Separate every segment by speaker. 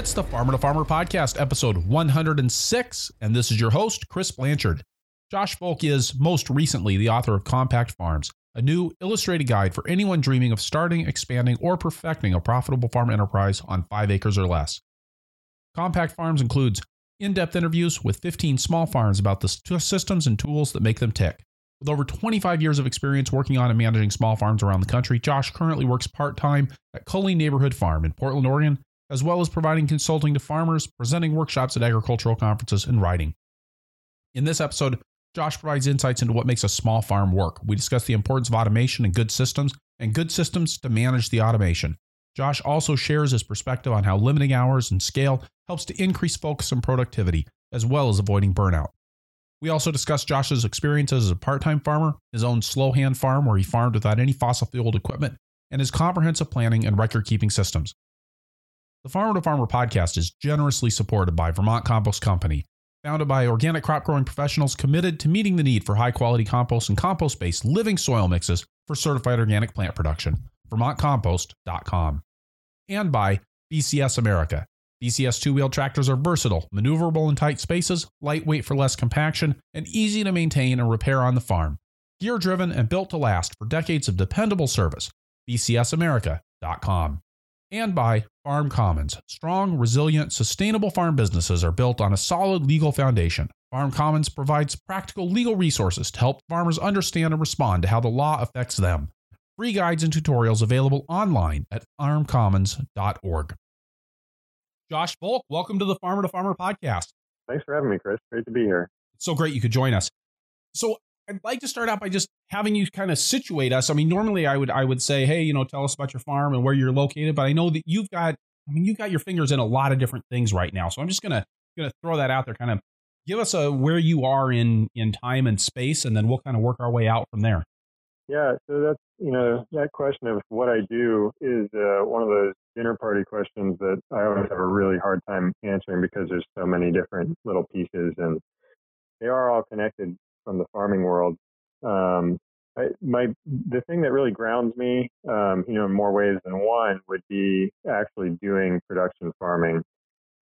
Speaker 1: It's the Farmer to Farmer podcast, episode 106, and this is your host, Chris Blanchard. Josh Volk is most recently the author of Compact Farms, a new illustrated guide for anyone dreaming of starting, expanding, or perfecting a profitable farm enterprise on five acres or less. Compact Farms includes in depth interviews with 15 small farms about the systems and tools that make them tick. With over 25 years of experience working on and managing small farms around the country, Josh currently works part time at Cully Neighborhood Farm in Portland, Oregon, as well as providing consulting to farmers, presenting workshops at agricultural conferences, and writing. In this episode, Josh provides insights into what makes a small farm work. We discuss the importance of automation and good systems, and good systems to manage the automation. Josh also shares his perspective on how limiting hours and scale helps to increase focus and productivity, as well as avoiding burnout. We also discuss Josh's experiences as a part time farmer, his own slow hand farm where he farmed without any fossil fueled equipment, and his comprehensive planning and record keeping systems. The Farmer to Farmer podcast is generously supported by Vermont Compost Company, founded by organic crop growing professionals committed to meeting the need for high quality compost and compost based living soil mixes for certified organic plant production. VermontCompost.com. And by BCS America. BCS two wheel tractors are versatile, maneuverable in tight spaces, lightweight for less compaction, and easy to maintain and repair on the farm. Gear driven and built to last for decades of dependable service. BCSAmerica.com and by Farm Commons. Strong, resilient, sustainable farm businesses are built on a solid legal foundation. Farm Commons provides practical legal resources to help farmers understand and respond to how the law affects them. Free guides and tutorials available online at farmcommons.org. Josh Volk, welcome to the Farmer to Farmer podcast.
Speaker 2: Thanks for having me, Chris. Great to be here.
Speaker 1: so great you could join us. So I'd like to start out by just having you kind of situate us. I mean, normally I would I would say, hey, you know, tell us about your farm and where you're located, but I know that you've got I mean, you've got your fingers in a lot of different things right now. So I'm just gonna gonna throw that out there, kind of give us a where you are in in time and space, and then we'll kind of work our way out from there.
Speaker 2: Yeah, so that's you know that question of what I do is uh, one of those dinner party questions that I always have a really hard time answering because there's so many different little pieces and they are all connected from the farming world. Um, I, my the thing that really grounds me, um, you know, in more ways than one, would be actually doing production farming.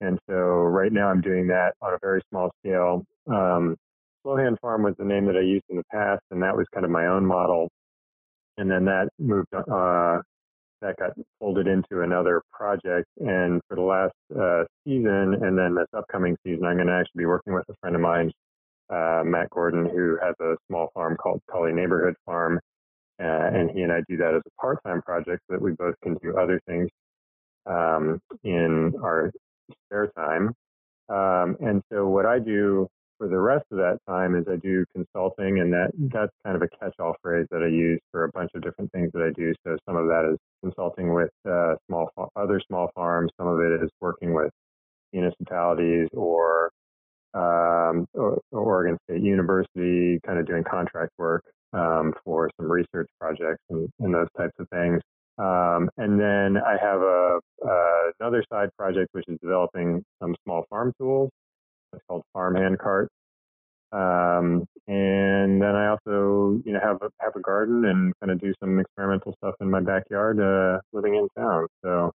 Speaker 2: And so right now I'm doing that on a very small scale. Um, Slowhand Farm was the name that I used in the past, and that was kind of my own model. And then that moved, uh, that got folded into another project. And for the last uh, season, and then this upcoming season, I'm going to actually be working with a friend of mine uh, Matt Gordon, who has a small farm called Cully Neighborhood Farm. Uh, and he and I do that as a part time project so that we both can do other things um, in our spare time. Um, and so, what I do for the rest of that time is I do consulting, and that that's kind of a catch-all phrase that I use for a bunch of different things that I do. So some of that is consulting with uh, small other small farms. Some of it is working with municipalities or um, Oregon State University, kind of doing contract work um, for some research projects and, and, those types of things. Um, and then I have a, another side project which is developing some small farm tools. It's called Farm Hand Cart. Um, and then I also, you know, have a, have a garden and kind of do some experimental stuff in my backyard, uh, living in town. So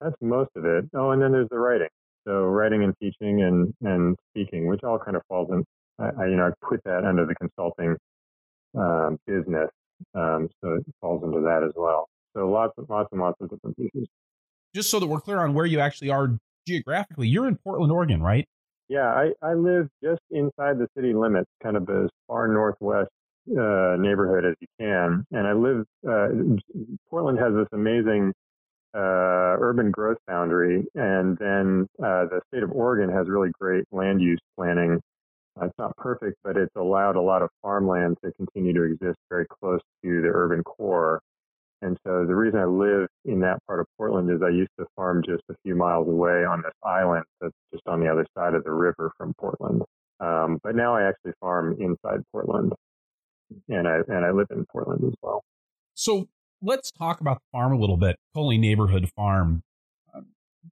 Speaker 2: that's most of it. Oh, and then there's the writing. So writing and teaching and, and speaking, which all kind of falls in, I, you know, I put that under the consulting um, business. Um, so it falls into that as well. So lots and lots and lots of different pieces.
Speaker 1: Just so that we're clear on where you actually are geographically, you're in Portland, Oregon, right?
Speaker 2: Yeah, I, I live just inside the city limits, kind of as far northwest uh, neighborhood as you can. And I live, uh, Portland has this amazing uh, urban growth boundary, and then uh, the state of Oregon has really great land use planning. Uh, it's not perfect, but it's allowed a lot of farmland to continue to exist very close to the urban core. And so the reason I live in that part of Portland is I used to farm just a few miles away on this island that's just on the other side of the river from Portland. Um, but now I actually farm inside Portland, and I and I live in Portland as well.
Speaker 1: So let's talk about the farm a little bit. Cully Neighborhood Farm. Uh,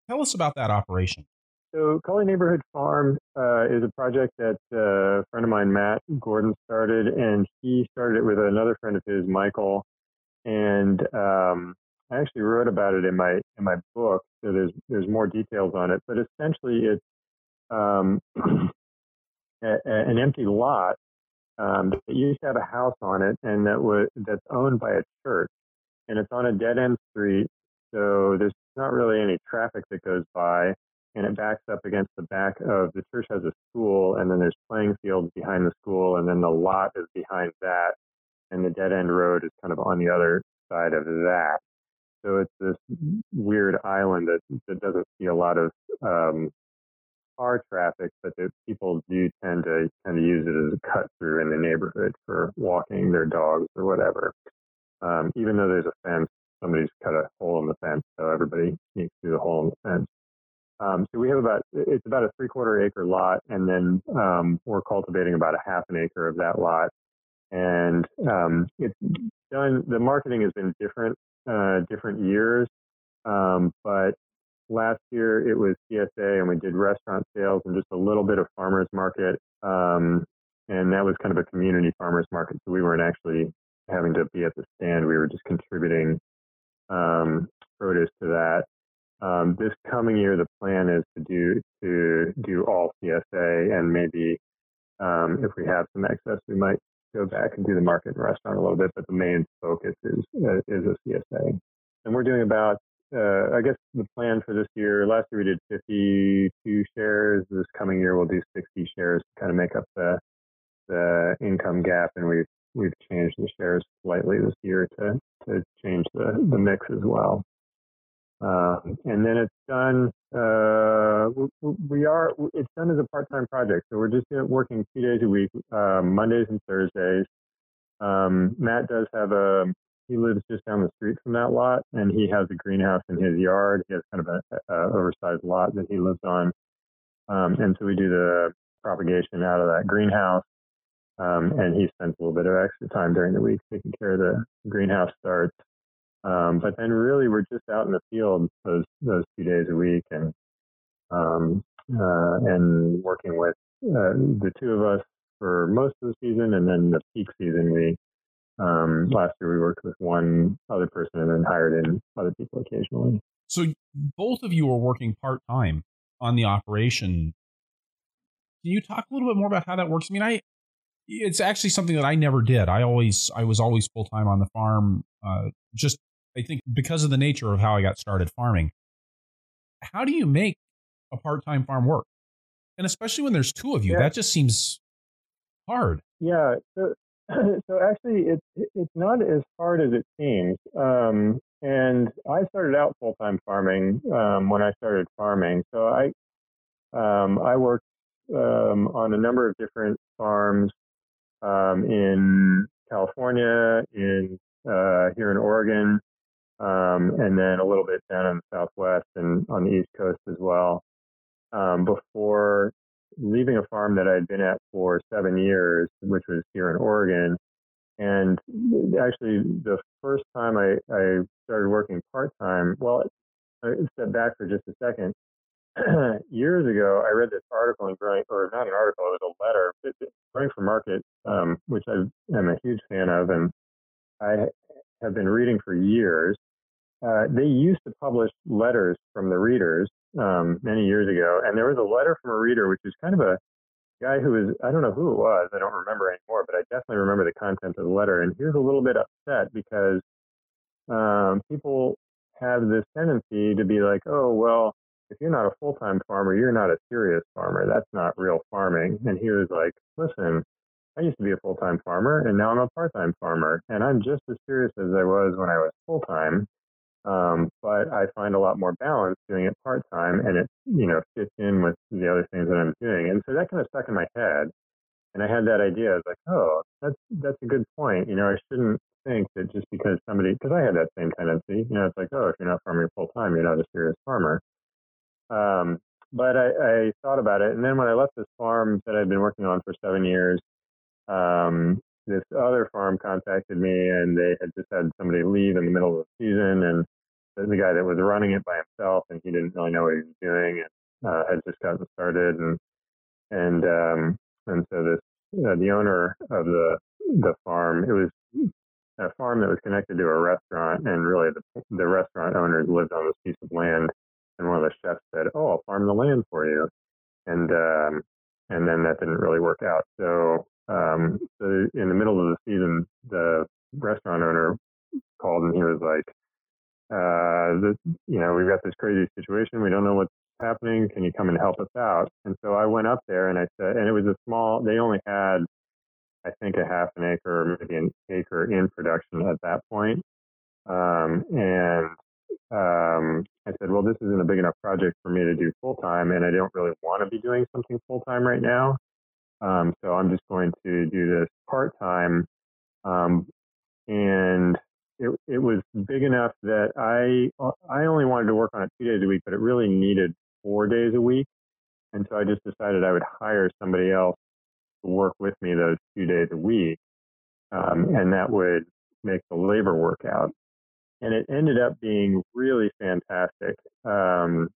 Speaker 1: tell us about that operation.
Speaker 2: So, Cully Neighborhood Farm uh, is a project that uh, a friend of mine, Matt Gordon, started, and he started it with another friend of his, Michael. And um, I actually wrote about it in my in my book, so there's there's more details on it. But essentially, it's um, a, an empty lot um, that used to have a house on it, and that was that's owned by a church, and it's on a dead end street, so there's not really any traffic that goes by, and it backs up against the back of the church has a school, and then there's playing fields behind the school, and then the lot is behind that, and the dead end road is kind of on the other side of that. So it's this weird island that, that doesn't see a lot of um, car traffic, but the people do tend to kind of use it as a cut through in the neighborhood for walking their dogs or whatever. Um, even though there's a fence, somebody's cut a hole in the fence, so everybody sneaks through the hole in the fence. Um, so we have about it's about a three quarter acre lot, and then um, we're cultivating about a half an acre of that lot. And um, it's done. The marketing has been different, uh, different years, um, but last year it was CSA, and we did restaurant sales and just a little bit of farmers market, um, and that was kind of a community farmers market. So we weren't actually having to be at the stand; we were just contributing um, produce to that. Um, this coming year, the plan is to do to do all CSA, and maybe um, if we have some excess, we might go back and do the market and restaurant a little bit. But the main focus is uh, is a CSA, and we're doing about. Uh, I guess the plan for this year. Last year we did 52 shares. This coming year we'll do 60 shares to kind of make up the the income gap, and we've we've changed the shares slightly this year to to change the the mix as well. Uh, and then it's done. Uh, we are. It's done as a part-time project, so we're just working two days a week, uh, Mondays and Thursdays. Um, Matt does have a. He lives just down the street from that lot, and he has a greenhouse in his yard. He has kind of a, a oversized lot that he lives on, um, and so we do the propagation out of that greenhouse. Um, and he spends a little bit of extra time during the week taking care of the greenhouse starts. Um, but then really we're just out in the field those those two days a week and um, uh, and working with uh, the two of us for most of the season and then the peak season we um, last year we worked with one other person and then hired in other people occasionally.
Speaker 1: So both of you are working part time on the operation. Can you talk a little bit more about how that works? I mean, I it's actually something that I never did. I always I was always full time on the farm, uh, just I think because of the nature of how I got started farming. How do you make a part time farm work? And especially when there's two of you, yeah. that just seems hard.
Speaker 2: Yeah. So, so actually, it's it's not as hard as it seems. Um, and I started out full time farming um, when I started farming. So I um, I worked um, on a number of different farms um, in California, in uh, here in Oregon, um, and then a little bit down in the Southwest and on the East Coast as well. Um, before leaving a farm that I'd been at for seven years, which was here in Oregon. And actually, the first time I, I started working part time, well, I step back for just a second. years ago, I read this article in Growing, or not an article, it was a letter, Growing for Market, um, which I am a huge fan of, and I have been reading for years uh, they used to publish letters from the readers um, many years ago, and there was a letter from a reader, which was kind of a guy who was I don't know who it was, I don't remember anymore, but I definitely remember the content of the letter, and he was a little bit upset because um, people have this tendency to be like, oh well, if you're not a full time farmer, you're not a serious farmer. That's not real farming. And he was like, listen. I used to be a full time farmer and now I'm a part time farmer. And I'm just as serious as I was when I was full time. Um, but I find a lot more balance doing it part time and it, you know, fits in with the other things that I'm doing. And so that kind of stuck in my head. And I had that idea. I was like, oh, that's, that's a good point. You know, I shouldn't think that just because somebody, because I had that same tendency, you know, it's like, oh, if you're not farming full time, you're not a serious farmer. Um, but I, I thought about it. And then when I left this farm that I'd been working on for seven years, um, this other farm contacted me and they had just had somebody leave in the middle of the season and the guy that was running it by himself and he didn't really know what he was doing and uh, had just gotten started and and um, and so this uh, the owner of the the farm it was a farm that was connected to a restaurant, and really the, the restaurant owners lived on this piece of land. And one of the chefs said, "Oh, I'll farm the land for you," and um, and then that didn't really work out. So, um, so in the middle of the season, the restaurant owner called and he was like, uh, you know, we've got this crazy situation. We don't know what's happening. Can you come and help us out? And so I went up there and I said, and it was a small, they only had, I think, a half an acre or maybe an acre in production at that point. Um, and um, I said, well, this isn't a big enough project for me to do full time, and I don't really want to be doing something full time right now. Um, so I'm just going to do this part time. Um, and it, it was big enough that I I only wanted to work on it two days a week, but it really needed four days a week. And so I just decided I would hire somebody else to work with me those two days a week. Um, and that would make the labor work out. And it ended up being really fantastic um,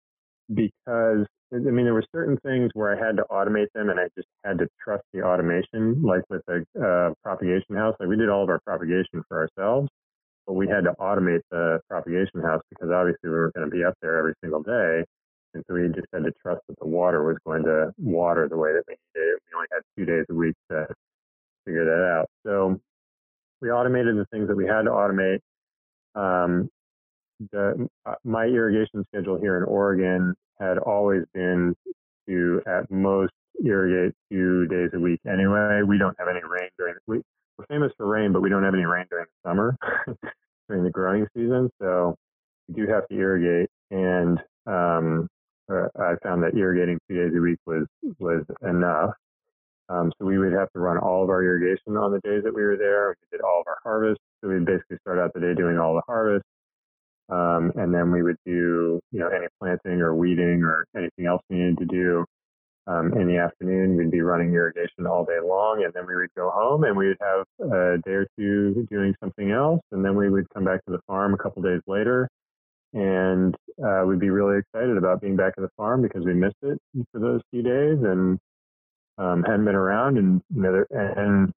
Speaker 2: because, I mean, there were certain things where I had to automate them and I just had to trust the automation, like with the uh, propagation house. Like we did all of our propagation for ourselves but we had to automate the propagation house because obviously we were going to be up there every single day. And so we just had to trust that the water was going to water the way that we needed. We only had two days a week to figure that out. So we automated the things that we had to automate. Um, the, uh, my irrigation schedule here in Oregon had always been to at most irrigate two days a week anyway. We don't have any rain during the week we're famous for rain, but we don't have any rain during the summer, during the growing season. So we do have to irrigate. And um, uh, I found that irrigating two days a week was was enough. Um, so we would have to run all of our irrigation on the days that we were there. We did all of our harvest. So we'd basically start out the day doing all the harvest. Um, and then we would do, you know, any planting or weeding or anything else we needed to do um, in the afternoon. We'd be running irrigation all day long, and then we would go home and we would have a day or two doing something else, and then we would come back to the farm a couple days later, and uh, we'd be really excited about being back at the farm because we missed it for those few days and um, hadn't been around, and you know, and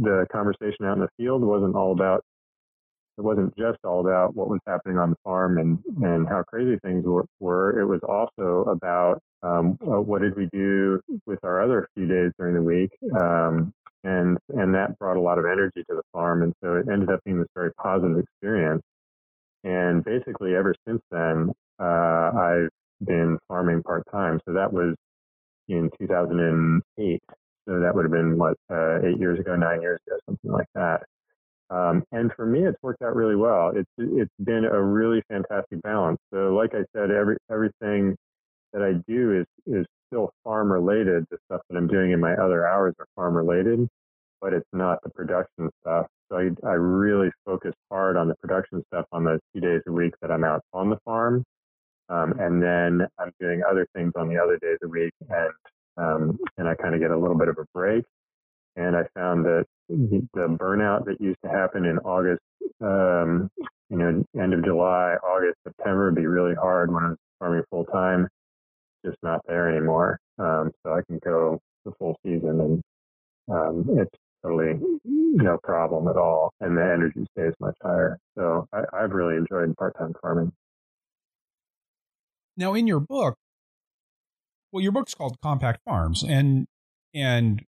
Speaker 2: the conversation out in the field wasn't all about. It wasn't just all about what was happening on the farm and, and how crazy things were, were. It was also about um, uh, what did we do with our other few days during the week? Um, and and that brought a lot of energy to the farm, and so it ended up being this very positive experience. And basically, ever since then, uh, I've been farming part time. So that was in 2008. So that would have been what uh, eight years ago, nine years ago, something like that. Um, and for me, it's worked out really well. It's it's been a really fantastic balance. So, like I said, every everything that I do is is still farm related. The stuff that I'm doing in my other hours are farm related, but it's not the production stuff. So I, I really focus hard on the production stuff on those two days a week that I'm out on the farm. Um, and then I'm doing other things on the other days a week and, um, and I kind of get a little bit of a break. And I found that the burnout that used to happen in August, um, you know, end of July, August, September would be really hard when I was farming full time just not there anymore. Um, so I can go the full season and um, it's totally no problem at all. And the energy stays much higher. So I, I've really enjoyed part-time farming.
Speaker 1: Now in your book, well, your book's called Compact Farms and, and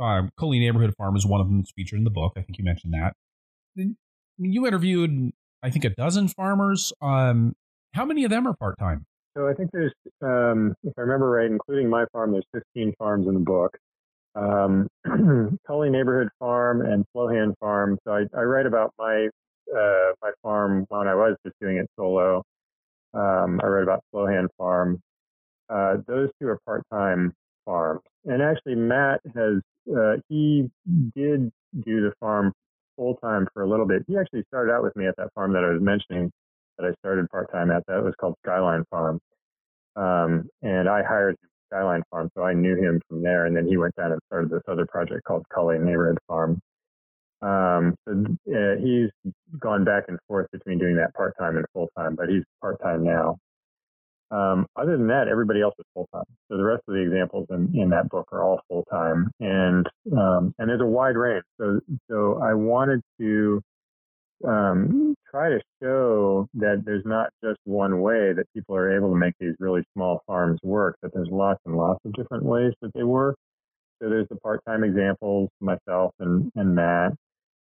Speaker 1: uh, Cully Neighborhood Farm is one of them that's featured in the book. I think you mentioned that. You interviewed, I think, a dozen farmers. Um, how many of them are part time?
Speaker 2: So I think there's, um, if I remember right, including my farm, there's 15 farms in the book. Um, Neighborhood Farm and Slowhand Farm. So I, I write about my uh, my farm when I was just doing it solo. Um, I write about Slowhand Farm. Uh, those two are part-time farms, and actually Matt has uh, he did do the farm full time for a little bit. He actually started out with me at that farm that I was mentioning that I started part time at. That was called Skyline Farm, um, and I hired Skyline Farm, so I knew him from there. And then he went down and started this other project called Cully Neighborhood Farm. Um, so uh, he's gone back and forth between doing that part time and full time, but he's part time now. Um, other than that, everybody else is full time. So the rest of the examples in, in that book are all full time, and um, and there's a wide range. So so I wanted to um, try to show that there's not just one way that people are able to make these really small farms work. That there's lots and lots of different ways that they work. So there's the part-time examples, myself and and Matt,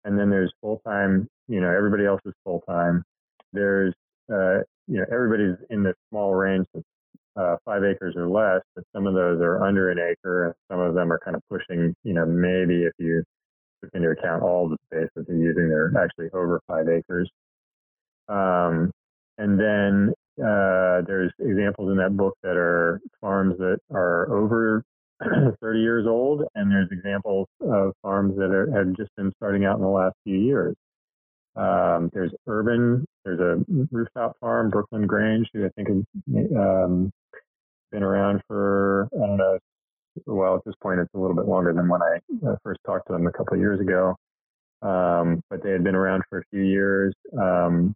Speaker 2: and then there's full-time. You know, everybody else is full-time. There's uh, you know, everybody's in this small range that's uh, five acres or less, but some of those are under an acre, and some of them are kind of pushing, you know, maybe if you took into account all the space that they're using, they're actually over five acres. Um, and then uh, there's examples in that book that are farms that are over 30 years old, and there's examples of farms that are, have just been starting out in the last few years. Um, there's urban. There's a rooftop farm, Brooklyn Grange, who I think has um, been around for I don't know. Well, at this point, it's a little bit longer than when I uh, first talked to them a couple of years ago. Um, but they had been around for a few years. Um,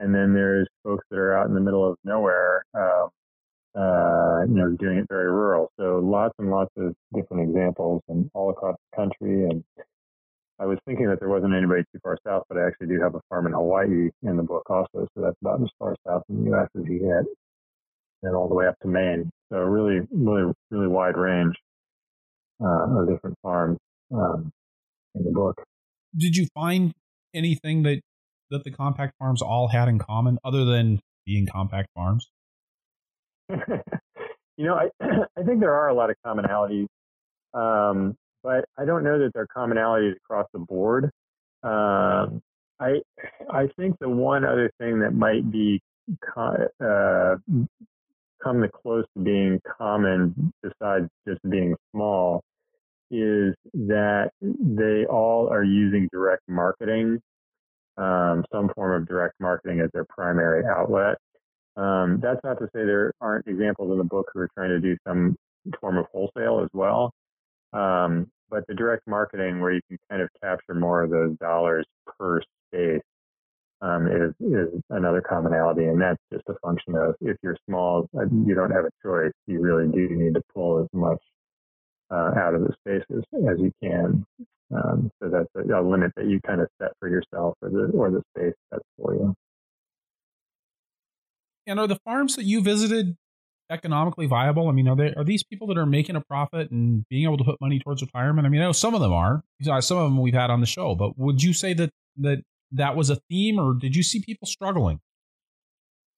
Speaker 2: and then there's folks that are out in the middle of nowhere, uh, uh, you know, doing it very rural. So lots and lots of different examples, and all across the country, and I was thinking that there wasn't anybody too far south, but I actually do have a farm in Hawaii in the book also. So that's about as far south in the U.S. as you get, and all the way up to Maine. So really, really, really wide range uh, of different farms um, in the book.
Speaker 1: Did you find anything that that the compact farms all had in common, other than being compact farms?
Speaker 2: you know, I I think there are a lot of commonalities. Um, but I don't know that there are commonalities across the board. Um, I I think the one other thing that might be uh, come the close to being common, besides just being small, is that they all are using direct marketing, um, some form of direct marketing as their primary outlet. Um, that's not to say there aren't examples in the book who are trying to do some form of wholesale as well. Um, but the direct marketing where you can kind of capture more of those dollars per space um, is is another commonality, and that's just a function of if you're small, you don't have a choice. You really do need to pull as much uh, out of the spaces as you can. Um, so that's a, a, limit that you kind of set for yourself, or the or the space that's for you.
Speaker 1: And are the farms that you visited economically viable? I mean, are they are these people that are making a profit and being able to put money towards retirement? I mean, I know some of them are. Some of them we've had on the show, but would you say that that that was a theme, or did you see people struggling?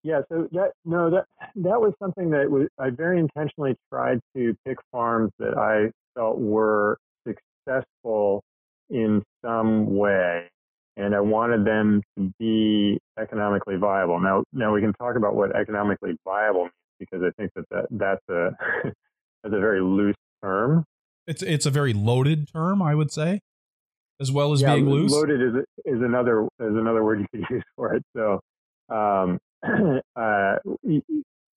Speaker 2: Yeah, so that no, that that was something that was, I very intentionally tried to pick farms that I felt were successful in some way, and I wanted them to be economically viable. Now, now we can talk about what economically viable means because I think that, that that's a that's a very loose term.
Speaker 1: It's it's a very loaded term, I would say, as well as
Speaker 2: yeah,
Speaker 1: being loose.
Speaker 2: Loaded is is another is another word you could use for it. So, um, uh,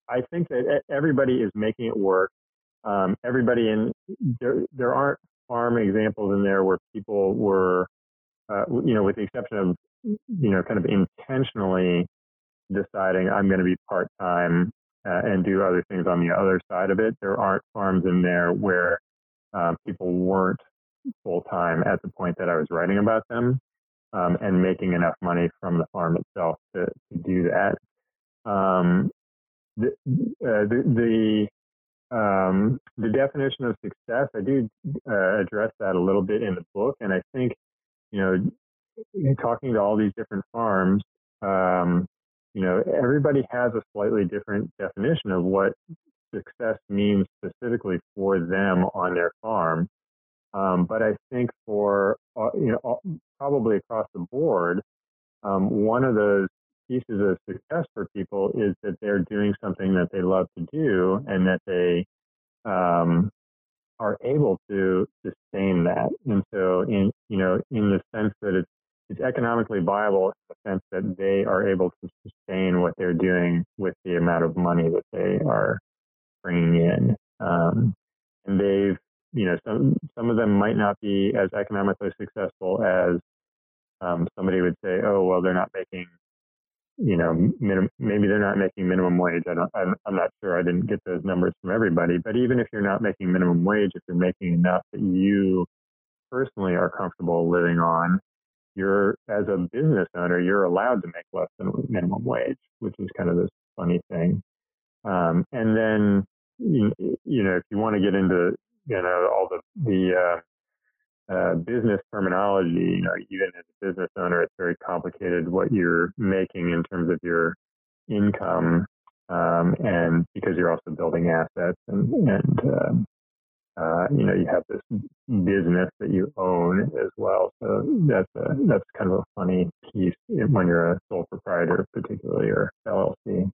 Speaker 2: I think that everybody is making it work. Um, everybody in there there aren't farm examples in there where people were, uh, you know, with the exception of you know, kind of intentionally deciding I'm going to be part time uh, and do other things on the other side of it. There aren't farms in there where um, people weren't full time at the point that I was writing about them um, and making enough money from the farm itself to, to do that. Um, the, uh, the, the, um, the definition of success, I do uh, address that a little bit in the book, and I think you know, talking to all these different farms, um, you know, everybody has a slightly different definition of what success means specifically for them on their farm. Um, but I think for, uh, you know, probably across the board, um, one of those pieces of success for people is that they're doing something that they love to do and that they um, are able to sustain that. And so, in you know, in the sense that it's it's economically viable in the sense that they are able to sustain what they're doing with the amount of money that they are bringing in. Um, and they've, you know, some some of them might not be as economically successful as um, somebody would say, oh, well, they're not making, you know, minim, maybe they're not making minimum wage. I don't, I'm, I'm not sure. I didn't get those numbers from everybody, but even if you're not making minimum wage, if you're making enough that you personally are comfortable living on, you're as a business owner, you're allowed to make less than minimum wage, which is kind of this funny thing. Um, and then, you, you know, if you want to get into, you know, all the, the, uh, uh, business terminology, you know, even as a business owner, it's very complicated what you're making in terms of your income, um, and because you're also building assets and, and um, uh, you know, you have this business that you own as well. So that's a, that's kind of a funny piece when you're a sole proprietor, particularly or LLC.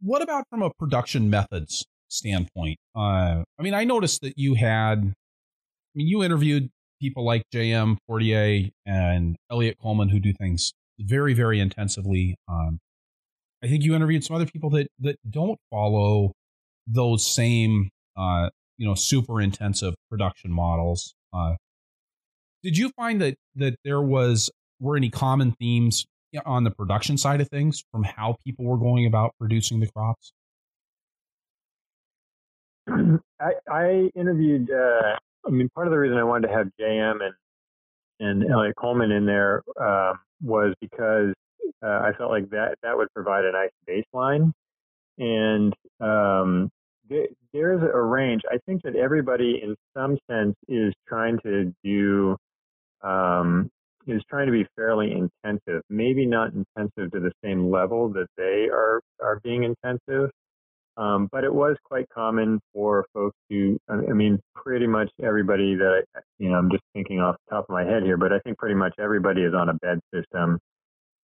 Speaker 1: What about from a production methods standpoint? Uh, I mean, I noticed that you had, I mean, you interviewed people like JM Fortier and Eliot Coleman who do things very, very intensively. Um, I think you interviewed some other people that that don't follow those same uh, you know super intensive production models. Uh, did you find that that there was were any common themes on the production side of things from how people were going about producing the crops?
Speaker 2: I, I interviewed uh, I mean, part of the reason I wanted to have JM and and Eliot Coleman in there um, was because uh, I felt like that that would provide a nice baseline, and um, there's a range. I think that everybody, in some sense, is trying to do um, is trying to be fairly intensive. Maybe not intensive to the same level that they are are being intensive, um, but it was quite common for folks to, I mean, pretty much everybody that I, you know, I'm just thinking off the top of my head here, but I think pretty much everybody is on a bed system.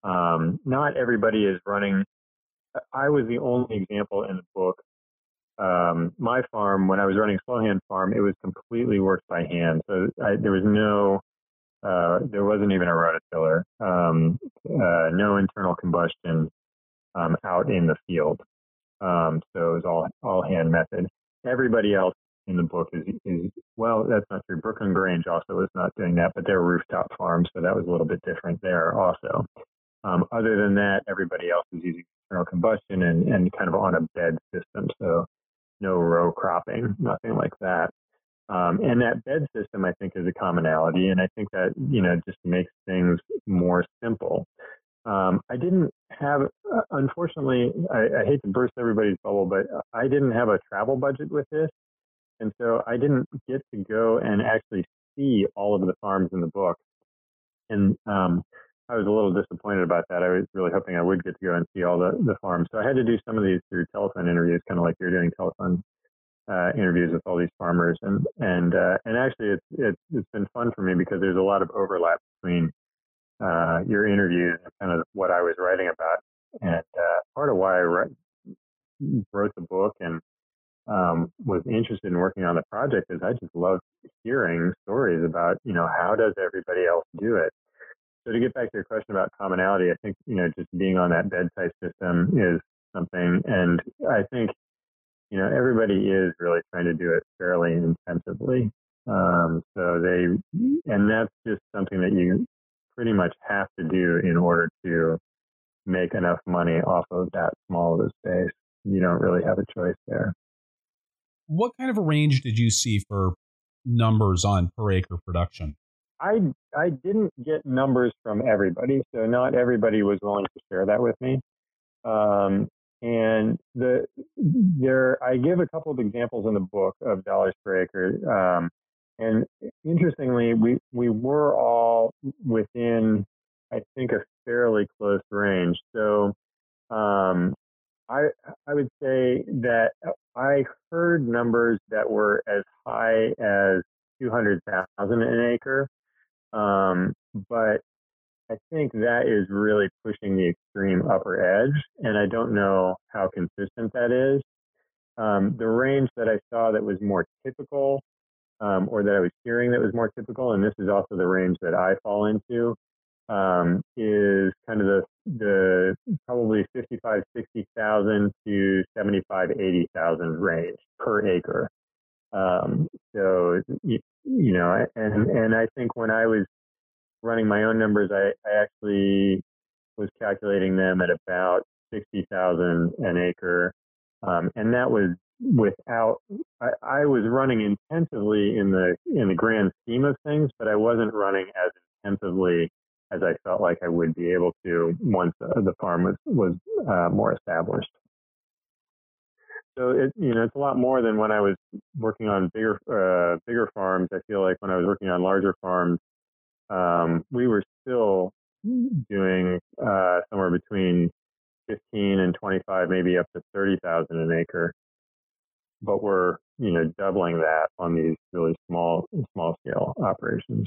Speaker 2: Um, not everybody is running. I was the only example in the book. Um, my farm, when I was running Slowhand Farm, it was completely worked by hand. So I, there was no, uh, there wasn't even a rototiller, um, uh, no internal combustion um, out in the field. Um, so it was all all hand method. Everybody else in the book is is well, that's not true. Brooklyn Grange also was not doing that, but they're rooftop farms, so that was a little bit different there also. Um, other than that, everybody else is using internal combustion and, and kind of on a bed system, so no row cropping, nothing like that. Um, and that bed system, I think, is a commonality, and I think that you know just makes things more simple. Um, I didn't have, uh, unfortunately, I, I, hate to burst everybody's bubble, but I didn't have a travel budget with this. And so I didn't get to go and actually see all of the farms in the book. And um, I was a little disappointed about that. I was really hoping I would get to go and see all the, the farms. So I had to do some of these through telephone interviews, kind of like you're doing telephone uh, interviews with all these farmers. And and uh, and actually, it's, it's it's been fun for me because there's a lot of overlap between uh, your interviews and kind of what I was writing about. And uh, part of why I wrote, wrote the book and um, was interested in working on the project is I just love hearing stories about, you know, how does everybody else do it? So to get back to your question about commonality, I think, you know, just being on that bed type system is something. And I think, you know, everybody is really trying to do it fairly intensively. Um, so they, and that's just something that you pretty much have to do in order to make enough money off of that small of a space. You don't really have a choice there.
Speaker 1: What kind of a range did you see for numbers on per acre production?
Speaker 2: I I didn't get numbers from everybody, so not everybody was willing to share that with me. Um, and the there, I give a couple of examples in the book of dollars per acre. Um, and interestingly, we, we were all within, I think, a fairly close range. So um, I, I would say that I heard numbers that were as high as 200,000 an acre. Um, but I think that is really pushing the extreme upper edge, and I don't know how consistent that is. Um, the range that I saw that was more typical um, or that I was hearing that was more typical, and this is also the range that I fall into, um, is kind of the the probably 55, 60,000 to 75, 80,000 range per acre. Um, so you, you, know, and and I think when I was running my own numbers, I, I actually was calculating them at about sixty thousand an acre, um, and that was without. I, I was running intensively in the in the grand scheme of things, but I wasn't running as intensively as I felt like I would be able to once uh, the farm was was uh, more established. So it you know it's a lot more than when I was working on bigger uh, bigger farms. I feel like when I was working on larger farms, um, we were still doing uh, somewhere between 15 and 25, maybe up to 30,000 an acre. But we're, you know, doubling that on these really small, small scale operations.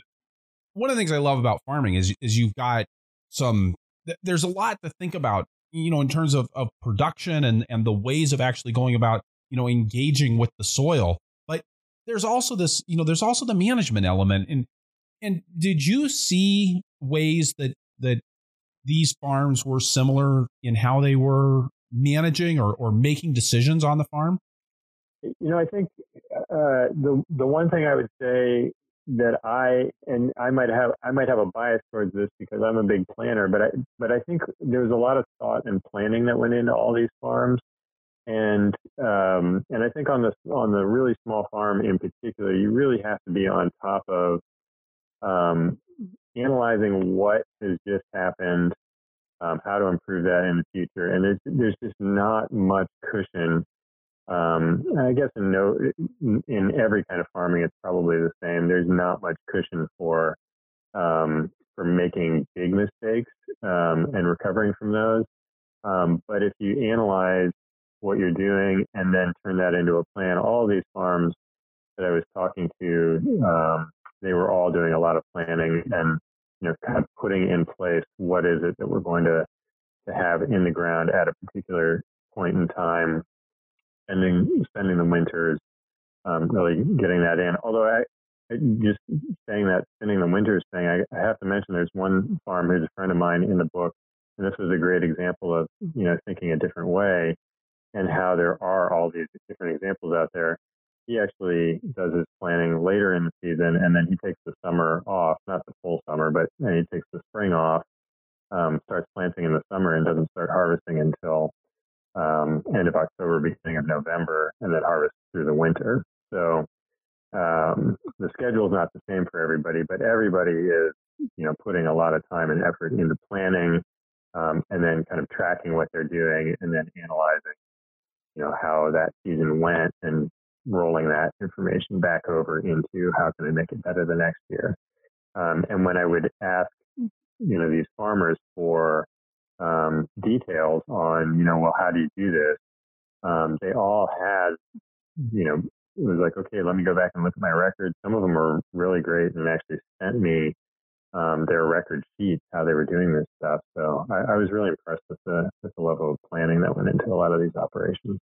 Speaker 1: One of the things I love about farming is, is you've got some, there's a lot to think about, you know, in terms of, of production and, and the ways of actually going about, you know, engaging with the soil. But there's also this, you know, there's also the management element. And, and did you see ways that that these farms were similar in how they were managing or, or making decisions on the farm?
Speaker 2: You know, I think uh, the the one thing I would say that I and I might have I might have a bias towards this because I'm a big planner, but I but I think there was a lot of thought and planning that went into all these farms, and um, and I think on the on the really small farm in particular, you really have to be on top of um, analyzing what has just happened, um, how to improve that in the future, and there's there's just not much cushion. Um, I guess in no in every kind of farming, it's probably the same. There's not much cushion for um, for making big mistakes um, and recovering from those. Um, but if you analyze what you're doing and then turn that into a plan, all these farms that I was talking to, um, they were all doing a lot of planning and you know kind of putting in place what is it that we're going to to have in the ground at a particular point in time, spending spending the winters um, really getting that in. Although I, I just saying that spending the winters thing, I, I have to mention there's one farm who's a friend of mine in the book, and this was a great example of you know thinking a different way and how there are all these different examples out there he actually does his planning later in the season and then he takes the summer off, not the full summer, but he takes the spring off, um, starts planting in the summer and doesn't start harvesting until um, end of October, beginning of November, and then harvest through the winter. So um, the schedule is not the same for everybody, but everybody is, you know, putting a lot of time and effort into planning um, and then kind of tracking what they're doing and then analyzing, you know, how that season went and rolling that information back over into how can I make it better the next year. Um, and when I would ask, you know, these farmers for um, details on, you know, well, how do you do this? Um, they all had, you know, it was like, okay, let me go back and look at my records. Some of them were really great and actually sent me um, their record sheets, how they were doing this stuff. So I, I was really impressed with the, with the level of planning that went into a lot of these operations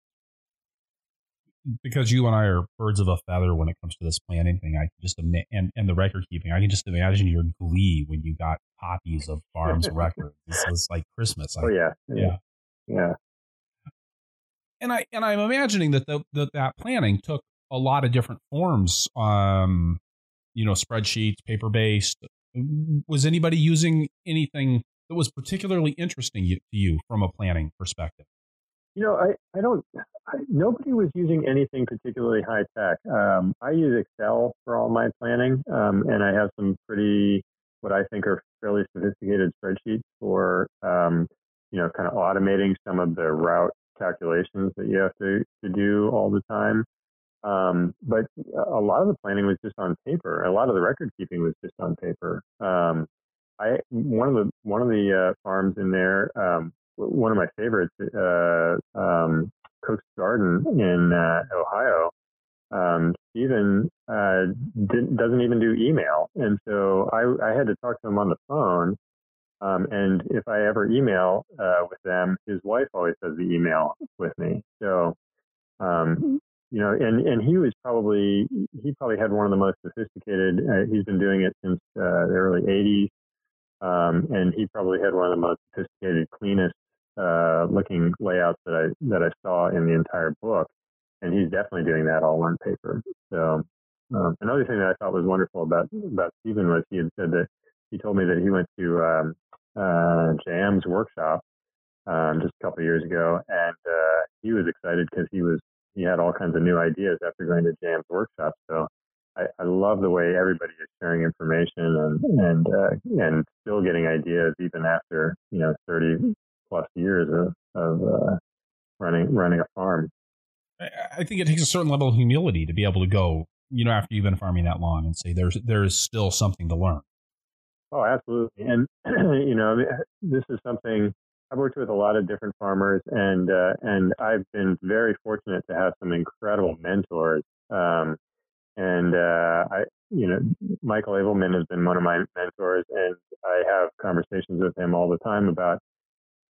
Speaker 1: because you and I are birds of a feather when it comes to this planning thing. I can just and and the record keeping. I can just imagine your glee when you got copies of farms records. This was like Christmas.
Speaker 2: Oh yeah, yeah, yeah.
Speaker 1: And I and I'm imagining that the, the that planning took a lot of different forms. Um, you know, spreadsheets, paper based. Was anybody using anything that was particularly interesting to you from a planning perspective?
Speaker 2: You know, I, I don't, I, nobody was using anything particularly high tech. Um, I use Excel for all my planning, um, and I have some pretty, what I think are fairly sophisticated spreadsheets for, um, you know, kind of automating some of the route calculations that you have to, to do all the time. Um, but a lot of the planning was just on paper. A lot of the record keeping was just on paper. Um, I one of the one of the uh, farms in there um, one of my favorites, uh, um, Cook's Garden in uh, Ohio. Um, Stephen uh, doesn't even do email, and so I, I, had to talk to him on the phone. Um, and if I ever email uh, with them, his wife always does the email with me. So, um, you know, and and he was probably he probably had one of the most sophisticated. Uh, he's been doing it since uh, the early '80s. Um, and he probably had one of the most sophisticated, cleanest uh, looking layouts that I that I saw in the entire book, and he's definitely doing that all on paper. So um, another thing that I thought was wonderful about about Stephen was he had said that he told me that he went to um, uh, JM's workshop um, just a couple of years ago, and uh, he was excited because he was he had all kinds of new ideas after going to JM's workshop. So I, I love the way everybody is sharing information and and uh, and still getting ideas even after you know 30 plus years of of uh, running running a farm.
Speaker 1: I think it takes a certain level of humility to be able to go, you know, after you've been farming that long and say there's there is still something to learn.
Speaker 2: Oh, absolutely. And you know, this is something I've worked with a lot of different farmers, and uh, and I've been very fortunate to have some incredible mentors. Um, and uh, I, you know, Michael Ableman has been one of my mentors, and I have conversations with him all the time about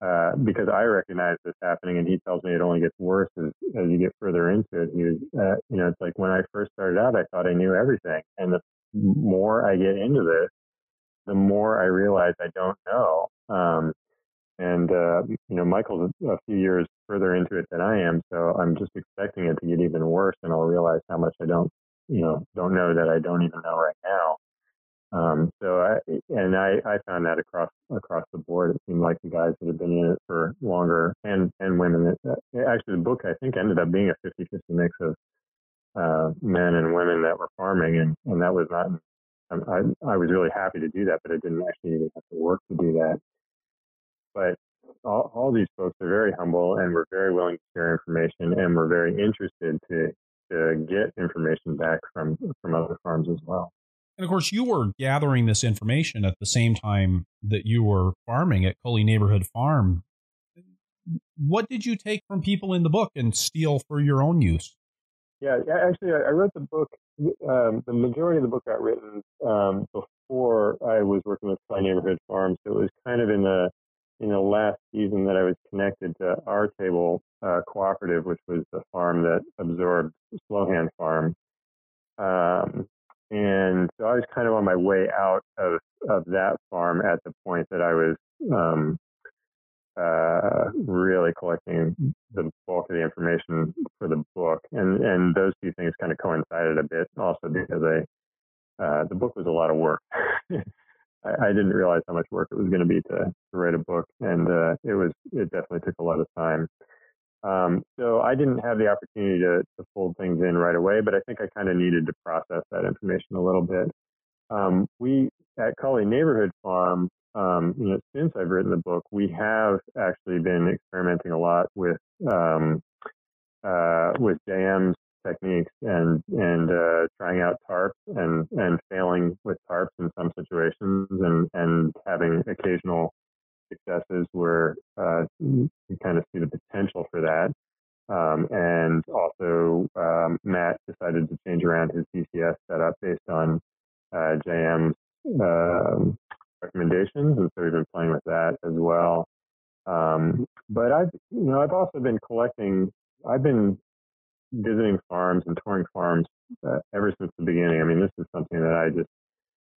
Speaker 2: uh, because I recognize this happening, and he tells me it only gets worse as, as you get further into it. He was, uh, you know, it's like when I first started out, I thought I knew everything, and the more I get into this, the more I realize I don't know. Um, and uh, you know, Michael's a, a few years further into it than I am, so I'm just expecting it to get even worse, and I'll realize how much I don't, you know, don't know that I don't even know right now. Um, so I, and I, I found that across across the board, it seemed like the guys that had been in it for longer and and women. That, uh, actually, the book I think ended up being a 50-50 mix of uh, men and women that were farming, and and that was not. I, I was really happy to do that, but I didn't actually even have to work to do that. But all, all these folks are very humble and were very willing to share information, and were very interested to to get information back from from other farms as well.
Speaker 1: And of course, you were gathering this information at the same time that you were farming at Cully Neighborhood Farm. What did you take from people in the book and steal for your own use?
Speaker 2: Yeah, actually, I wrote the book. Um, the majority of the book got written um, before I was working with Cully Neighborhood Farm, so it was kind of in the in the last season that I was connected to our table uh, cooperative, which was the farm that absorbed Slowhand Farm. Um, and so I was kind of on my way out of, of that farm at the point that I was um, uh, really collecting the bulk of the information for the book. And, and those two things kind of coincided a bit also because I, uh, the book was a lot of work. I, I, didn't realize how much work it was going to be to, to write a book. And uh, it was, it definitely took a lot of time. Um, so I didn't have the opportunity to, to fold things in right away, but I think I kind of needed to process that information a little bit. Um, we at Cully Neighborhood Farm, um, you know, since I've written the book, we have actually been experimenting a lot with um, uh, with JM's techniques and and uh, trying out tarps and and failing with tarps in some situations and and having occasional successes where uh, you kind of see the potential for that. Um, and also, um, Matt decided to change around his BCS setup based on uh, JM's um, recommendations, and so we've been playing with that as well. Um, but I've, you know, I've also been collecting. I've been visiting farms and touring farms uh, ever since the beginning. I mean, this is something that I just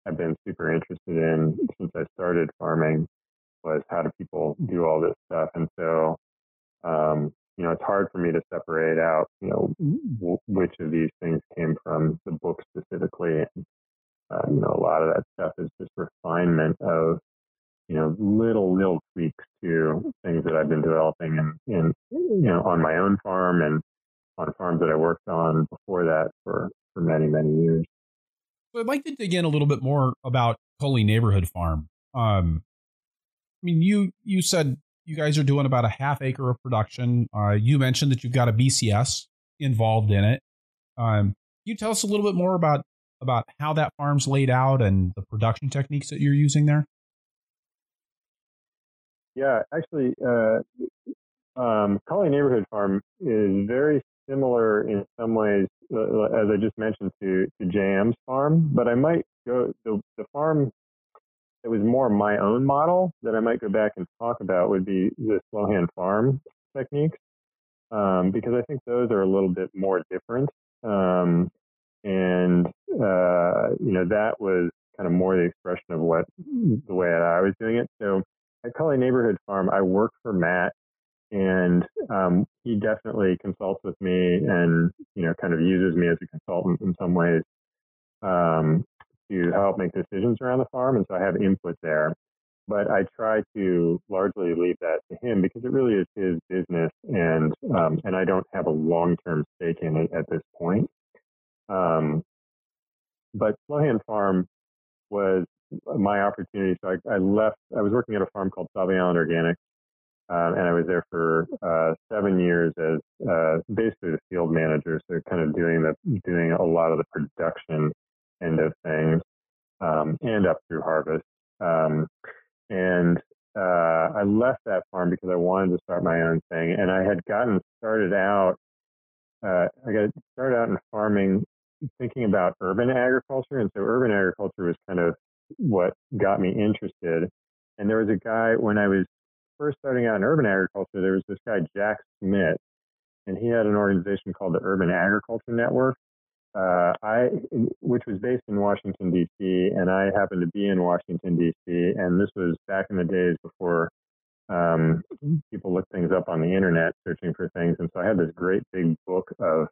Speaker 2: have been super interested in since I started farming was how do people do all this stuff? And so, um, you know, it's hard for me to separate out, you know, w- which of these things came from the book specifically. And, uh, you know, a lot of that stuff is just refinement of, you know, little, little tweaks to things that I've been developing and, and, you know, on my own farm and on farms that I worked on before that for, for many, many years.
Speaker 1: So I'd like to dig in a little bit more about Cully Neighborhood Farm. Um, mean, you you said you guys are doing about a half acre of production. Uh, you mentioned that you've got a BCS involved in it. Um, you tell us a little bit more about about how that farm's laid out and the production techniques that you're using there?
Speaker 2: Yeah, actually, uh, um, Cully Neighborhood Farm is very similar in some ways, uh, as I just mentioned, to, to JM's farm. But I might go the, the farm it was more my own model that I might go back and talk about would be the Slowhand farm techniques, um, because I think those are a little bit more different. Um, and, uh, you know, that was kind of more the expression of what the way that I was doing it. So at Cully Neighborhood Farm, I work for Matt and um, he definitely consults with me and, you know, kind of uses me as a consultant in some ways. Um, to help make decisions around the farm, and so I have input there. but I try to largely leave that to him because it really is his business, and um, and I don't have a long term stake in it at this point. Um, but Slowhand Farm was my opportunity. So I, I, left. I was working at a farm called Sauvie Island Organics, um, and I was there for uh, seven years as uh, basically the field manager. So kind of doing the doing a lot of the production end of things, um, and up through harvest. Um, and uh, I left that farm because I wanted to start my own thing, and I had gotten started out. Uh, I got started out in farming, thinking about urban agriculture, and so urban agriculture was kind of what got me interested. And there was a guy when I was first starting out in urban agriculture. There was this guy Jac Smit, and he had an organization called the Urban Agriculture Network, uh, I, which was based in Washington D.C., and I happened to be in Washington D.C. And this was back in the days before um, people looked things up on the internet, searching for things. And so I had this great big book of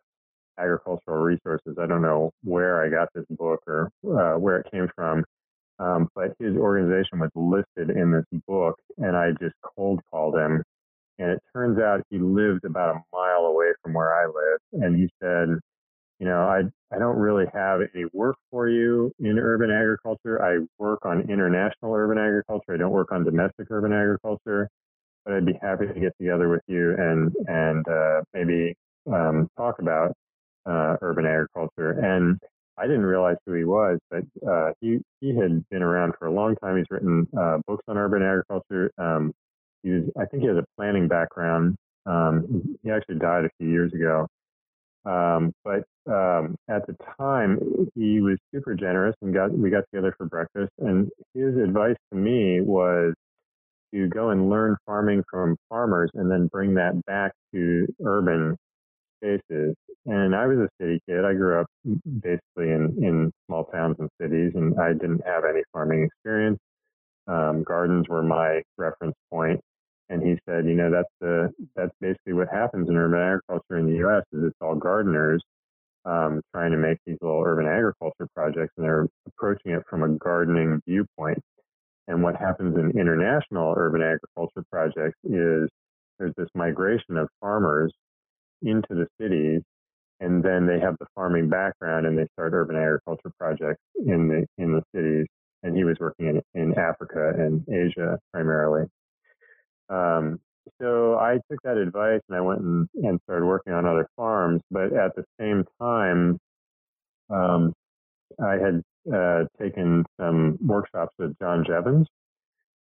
Speaker 2: agricultural resources. I don't know where I got this book or uh, where it came from, um, but his organization was listed in this book, and I just cold called him. And it turns out he lived about a mile away from where I live, and he said you know, I, I don't really have any work for you in urban agriculture. I work on international urban agriculture. I don't work on domestic urban agriculture, but I'd be happy to get together with you and, and, uh, maybe, um, talk about, uh, urban agriculture. And I didn't realize who he was, but, uh, he, he had been around for a long time. He's written, uh, books on urban agriculture. Um, he was, I think he has a planning background. Um, he actually died a few years ago. Um, but um, at the time, he was super generous and got we got together for breakfast. And his advice to me was to go and learn farming from farmers and then bring that back to urban spaces. And I was a city kid. I grew up basically in, in small towns and cities, and I didn't have any farming experience. Um, gardens were my reference point and he said, you know, that's the that's basically what happens in urban agriculture in the U.S. is it's all gardeners um, trying to make these little urban agriculture projects, and they're approaching it from a gardening viewpoint. And what happens in international urban agriculture projects is there's this migration of farmers into the cities, and then they have the farming background, and they start urban agriculture projects in the in the cities. And he was working in, in Africa and Asia primarily. Um, so I took that advice and I went and, and started working on other farms. But at the same time, um, I had uh, taken some workshops with John Jeavons,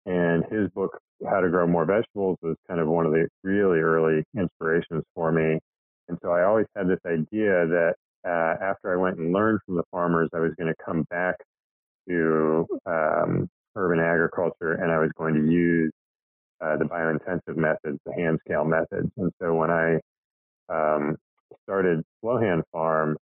Speaker 2: and his book, How to Grow More Vegetables, was kind of one of the really early inspirations for me. And so I always had this idea that uh, after I went and learned from the farmers, I was going to come back to um, urban agriculture and I was going to use uh, the biointensive methods, the hand scale methods. And so when I um, started Slowhand Farm,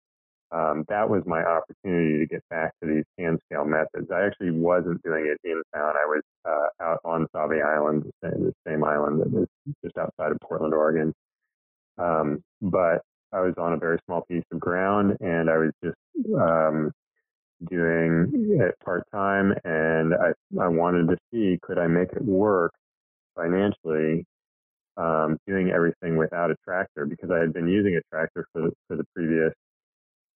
Speaker 2: um, that was my opportunity to get back to these hand scale methods. I actually wasn't doing it in town. I was uh, out on Sauvie Island, the same island that is just outside of Portland, Oregon. Um, but I was on a very small piece of ground and I was just um, doing it part time and I, I wanted to see could I make it work financially um, doing everything without a tractor because I had been using a tractor for the, for the previous.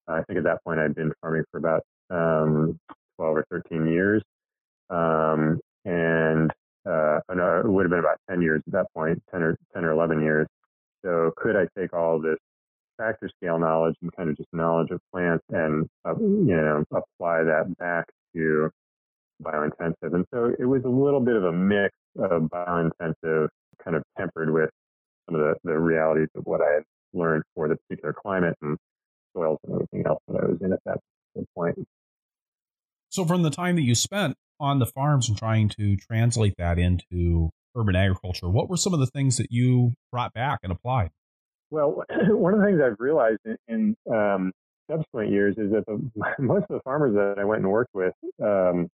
Speaker 2: I think at that point I'd been farming for about um, 12 or 13 years, um, and uh, no, it would have been about 10 years at that point, 10 or 10 or 11 years. So could I take all this tractor scale knowledge and kind of just knowledge of plants and uh, you know apply that back to biointensive? And so it was a little bit of a mix uh, biointensive, kind of tempered with some of the, the realities of what I had learned for the particular climate and soils and everything else that I was in at that point.
Speaker 1: So, from the time that you spent on the farms and trying to translate that into urban agriculture, what were some of the things that you brought back and applied?
Speaker 2: Well, one of the things I've realized in, in um, subsequent years is that the, most of the farmers that I went and worked with um,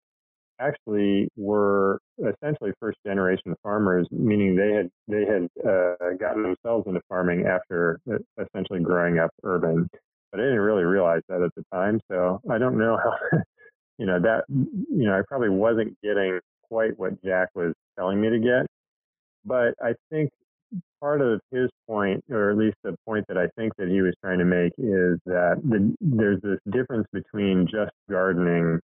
Speaker 2: actually were essentially first generation farmers, meaning they had they had uh, gotten themselves into farming after uh, essentially growing up urban. But I didn't really realize that at the time, so I don't know how. you know that you know I probably wasn't getting quite what Jac was telling me to get. But I think part of his point, or at least the point that I think that he was trying to make, is that the, there's this difference between just gardening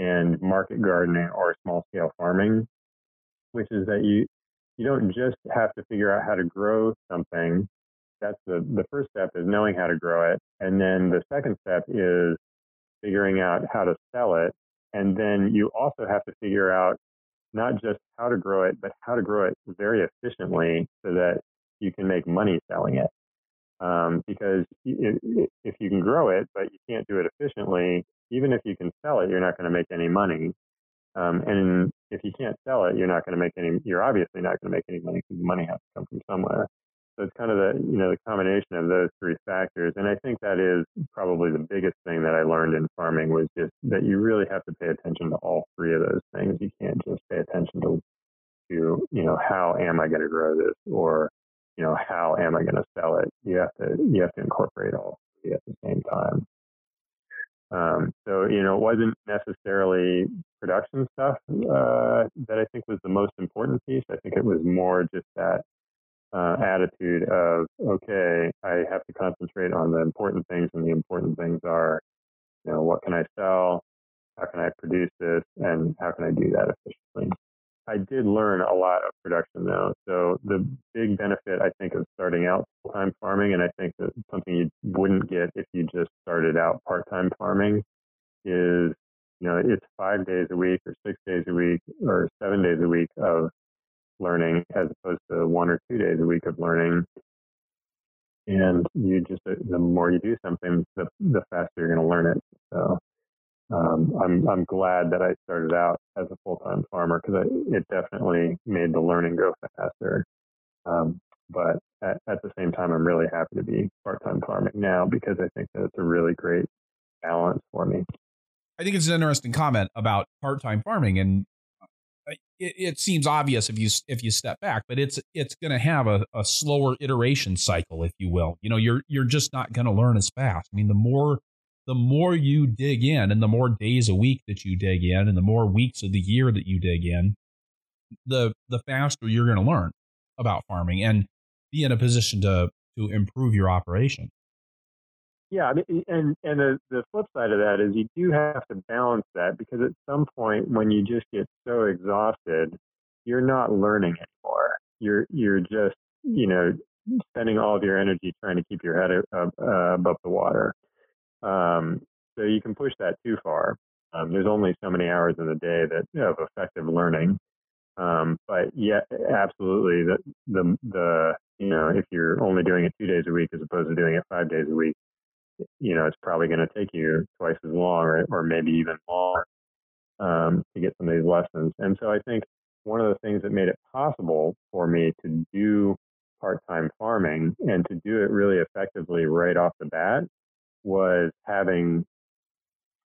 Speaker 2: and market gardening or small scale farming, which is that you you don't just have to figure out how to grow something. That's the the first step is knowing how to grow it, and then the second step is figuring out how to sell it, and then you also have to figure out not just how to grow it, but how to grow it very efficiently so that you can make money selling it. Um, because if you can grow it, but you can't do it efficiently, even if you can sell it, you're not going to make any money. Um, and if you can't sell it, you're not going to make any. You're obviously not going to make any money because money has to come from somewhere. So it's kind of the you know the combination of those three factors, and I think that is probably the biggest thing that I learned in farming was just that you really have to pay attention to all three of those things. You can't just pay attention to to you know how am I going to grow this or you know how am I going to sell it. You have to you have to incorporate all three at the same time. Um, so, you know, it wasn't necessarily production stuff uh, that I think was the most important piece. I think it was more just that uh, attitude of, okay, I have to concentrate on the important things, and the important things are, you know, what can I sell? How can I produce this? And how can I do that efficiently? I did learn a lot of production though. So the big benefit I think of starting out full time farming, and I think that something you wouldn't get if you just started out part time farming, is you know it's five days a week or six days a week or seven days a week of learning as opposed to one or two days a week of learning. And you just the more you do something, the the faster you're going to learn it. So um, I'm I'm glad that I started out as a full time farmer because it definitely made the learning go faster. Um, but at, at, the same time, I'm really happy to be part time farming now because I think that it's a really great balance for me.
Speaker 1: I think it's an interesting comment about part time farming, and uh, it, it, seems obvious if you if you step back, but it's it's going to have a, a slower iteration cycle, if you will. You know, you're you're just not going to learn as fast. I mean, the more the more you dig in and the more days a week that you dig in and the more weeks of the year that you dig in, the the faster you're going to learn about farming and be in a position to to improve your operation.
Speaker 2: Yeah, I mean, and and the the flip side of that is you do have to balance that because at some point when you just get so exhausted, you're not learning anymore. You're you're just you know spending all of your energy trying to keep your head above the water. Um, so you can push that too far. Um, there's only so many hours in the day that you know, of effective learning. Um, but yeah, absolutely. The, the, the, you know, if you're only doing it two days a week as opposed to doing it five days a week, you know, it's probably going to take you twice as long or, or maybe even more um, to get some of these lessons. And so I think one of the things that made it possible for me to do part-time farming and to do it really effectively right off the bat was having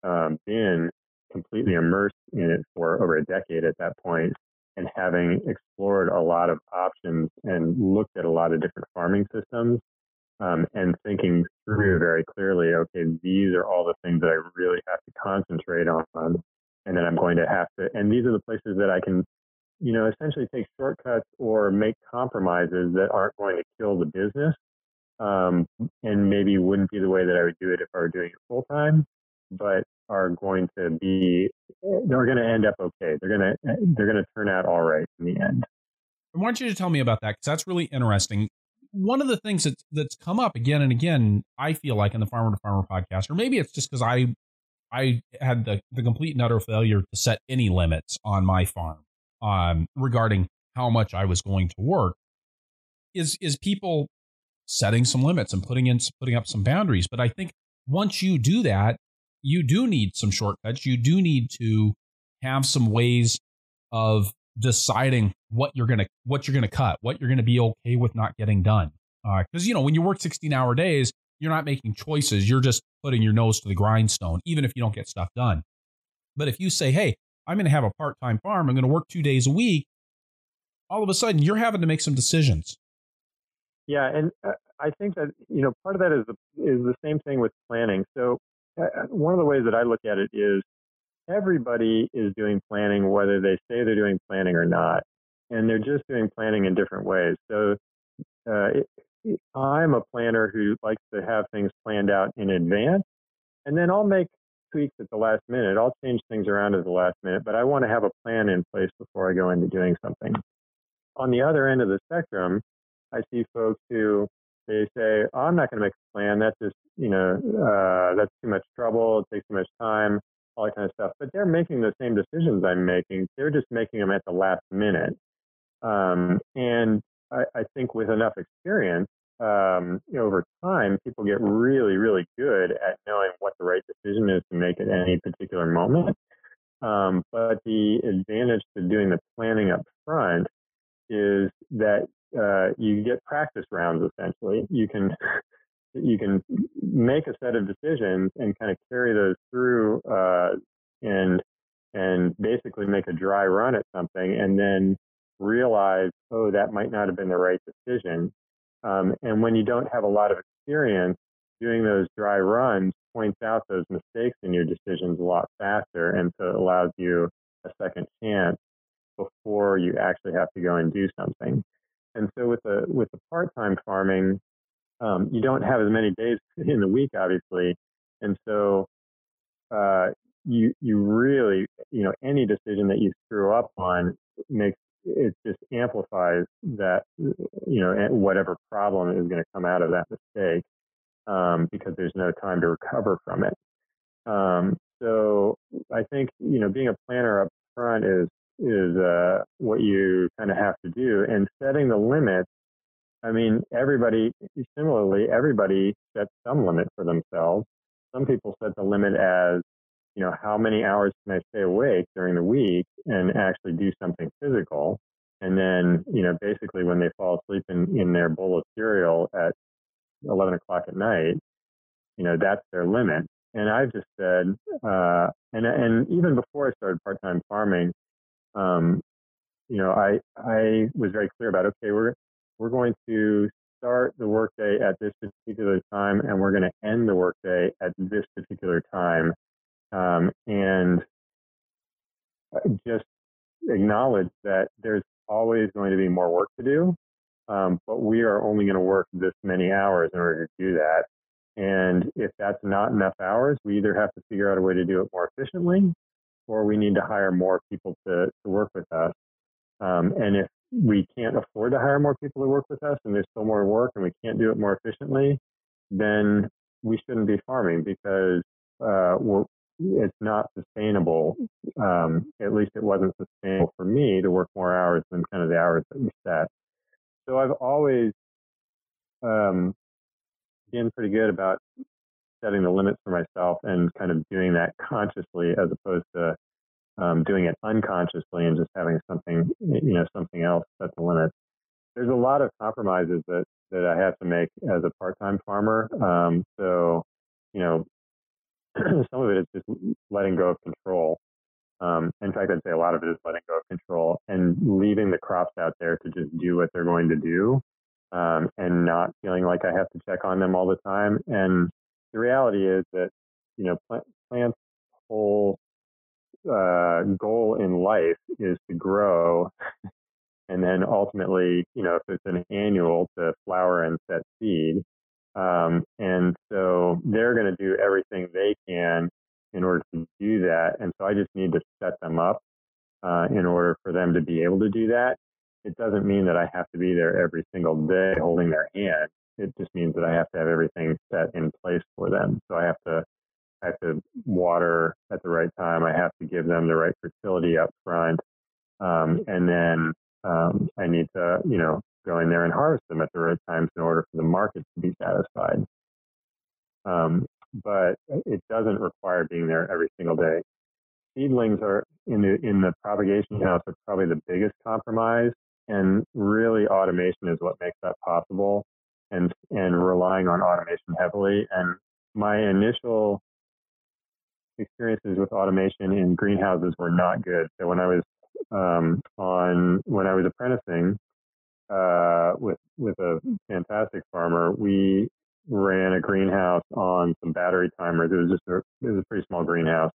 Speaker 2: um, been completely immersed in it for over a decade at that point and having explored a lot of options and looked at a lot of different farming systems um, and thinking through very clearly, okay, these are all the things that I really have to concentrate on. And then I'm going to have to, and these are the places that I can, you know, essentially take shortcuts or make compromises that aren't going to kill the business um, and maybe wouldn't be the way that I would do it if I were doing it full time, but are going to be they're going to end up okay. They're going to they're going to turn out all right in the end.
Speaker 1: I want you to tell me about that because that's really interesting. One of the things that's that's come up again and again, I feel like in the Farmer to Farmer podcast, or maybe it's just because I I had the, the complete and utter failure to set any limits on my farm um, regarding how much I was going to work. Is is people setting some limits and putting in putting up some boundaries. But I think once you do that, you do need some shortcuts. You do need to have some ways of deciding what you're gonna what you're gonna cut, what you're gonna be okay with not getting done. Because uh, you know when you work 16 hour days, you're not making choices. You're just putting your nose to the grindstone, even if you don't get stuff done. But if you say, "Hey, I'm going to have a part time farm. I'm going to work two days a week," all of a sudden you're having to make some decisions.
Speaker 2: Yeah, and uh, I think that you know part of that is the, is the same thing with planning. So uh, one of the ways that I look at it is everybody is doing planning, whether they say they're doing planning or not, and they're just doing planning in different ways. So uh, it, I'm a planner who likes to have things planned out in advance, and then I'll make tweaks at the last minute. I'll change things around at the last minute, but I want to have a plan in place before I go into doing something. On the other end of the spectrum, I see folks who they say, oh, "I'm not going to make a plan. That's just you know uh, that's too much trouble. It takes too much time, all that kind of stuff." But they're making the same decisions I'm making. They're just making them at the last minute. Um, and I, I think with enough experience, um, you know, over time, people get really, really good at knowing what the right decision is to make at any particular moment. Um, but the advantage to doing the planning up front is that uh, you get practice rounds. Essentially, you can you can make a set of decisions and kind of carry those through uh, and and basically make a dry run at something, and then realize, oh, that might not have been the right decision. Um, and when you don't have a lot of experience doing those dry runs, points out those mistakes in your decisions a lot faster, and so it allows you a second chance before you actually have to go and do something. And so with the with the part-time farming, um, you don't have as many days in the week, obviously, and so uh, you you really you know any decision that you screw up on makes it just amplifies that, you know, whatever problem is going to come out of that mistake um, because there's no time to recover from it. Um, so I think, you know, being a planner up front is, is uh, what you kind of have to do and setting the limits. I mean, everybody, similarly, everybody sets some limit for themselves. Some people set the limit as you know, how many hours can I stay awake during the week and actually do something physical? And then, you know, basically when they fall asleep in, in their bowl of cereal at 11 o'clock at night, you know, that's their limit. And I've just said, uh, and, and even before I started part-time farming, um, you know, I, I was very clear about, okay, we're, we're going to start the workday at this particular time and we're going to end the workday at this particular time um, and just acknowledge that there's always going to be more work to do, um, but we are only going to work this many hours in order to do that. And if that's not enough hours, we either have to figure out a way to do it more efficiently, or we need to hire more people to, to work with us. Um, and if we can't afford to hire more people to work with us and there's still more work and we can't do it more efficiently, then we shouldn't be farming because uh, it's not sustainable. Um, at least it wasn't sustainable for me to work more hours than kind of the hours that we set. So I've always um, been pretty good about setting the limits for myself and kind of doing that consciously as opposed to um, doing it unconsciously and just having something, you know, something else set the limits. There's a lot of compromises that, that I have to make as a part-time farmer. Um, so, you know, some of it is just letting go of control. Um, in fact, I'd say a lot of it is letting go of control and leaving the crops out there to just do what they're going to do um, and not feeling like I have to check on them all the time. And the reality is that, you know, plant, plants' whole uh, goal in life is to grow and then ultimately, you know, if it's an annual to flower and set seed. Um, and so they're going to do everything they can in order to do that. And so I just need to set them up uh, in order for them to be able to do that. It doesn't mean that I have to be there every single day holding their hand. It just means that I have to have everything set in place for them. So I have to I have to water at the right time. I have to give them the right fertility up front. Um, and then um, I need to, you know, go in there and harvest them at the right times in order for the market to be satisfied. Um, but it doesn't require being there every single day. Seedlings are in the in the propagation house are probably the biggest compromise, and really automation is what makes that possible, and and relying on automation heavily. And my initial experiences with automation in greenhouses were not good. So when I was um, on when I was apprenticing, uh, with with a fantastic farmer, we ran a greenhouse on some battery timers. It was just a, it was a pretty small greenhouse,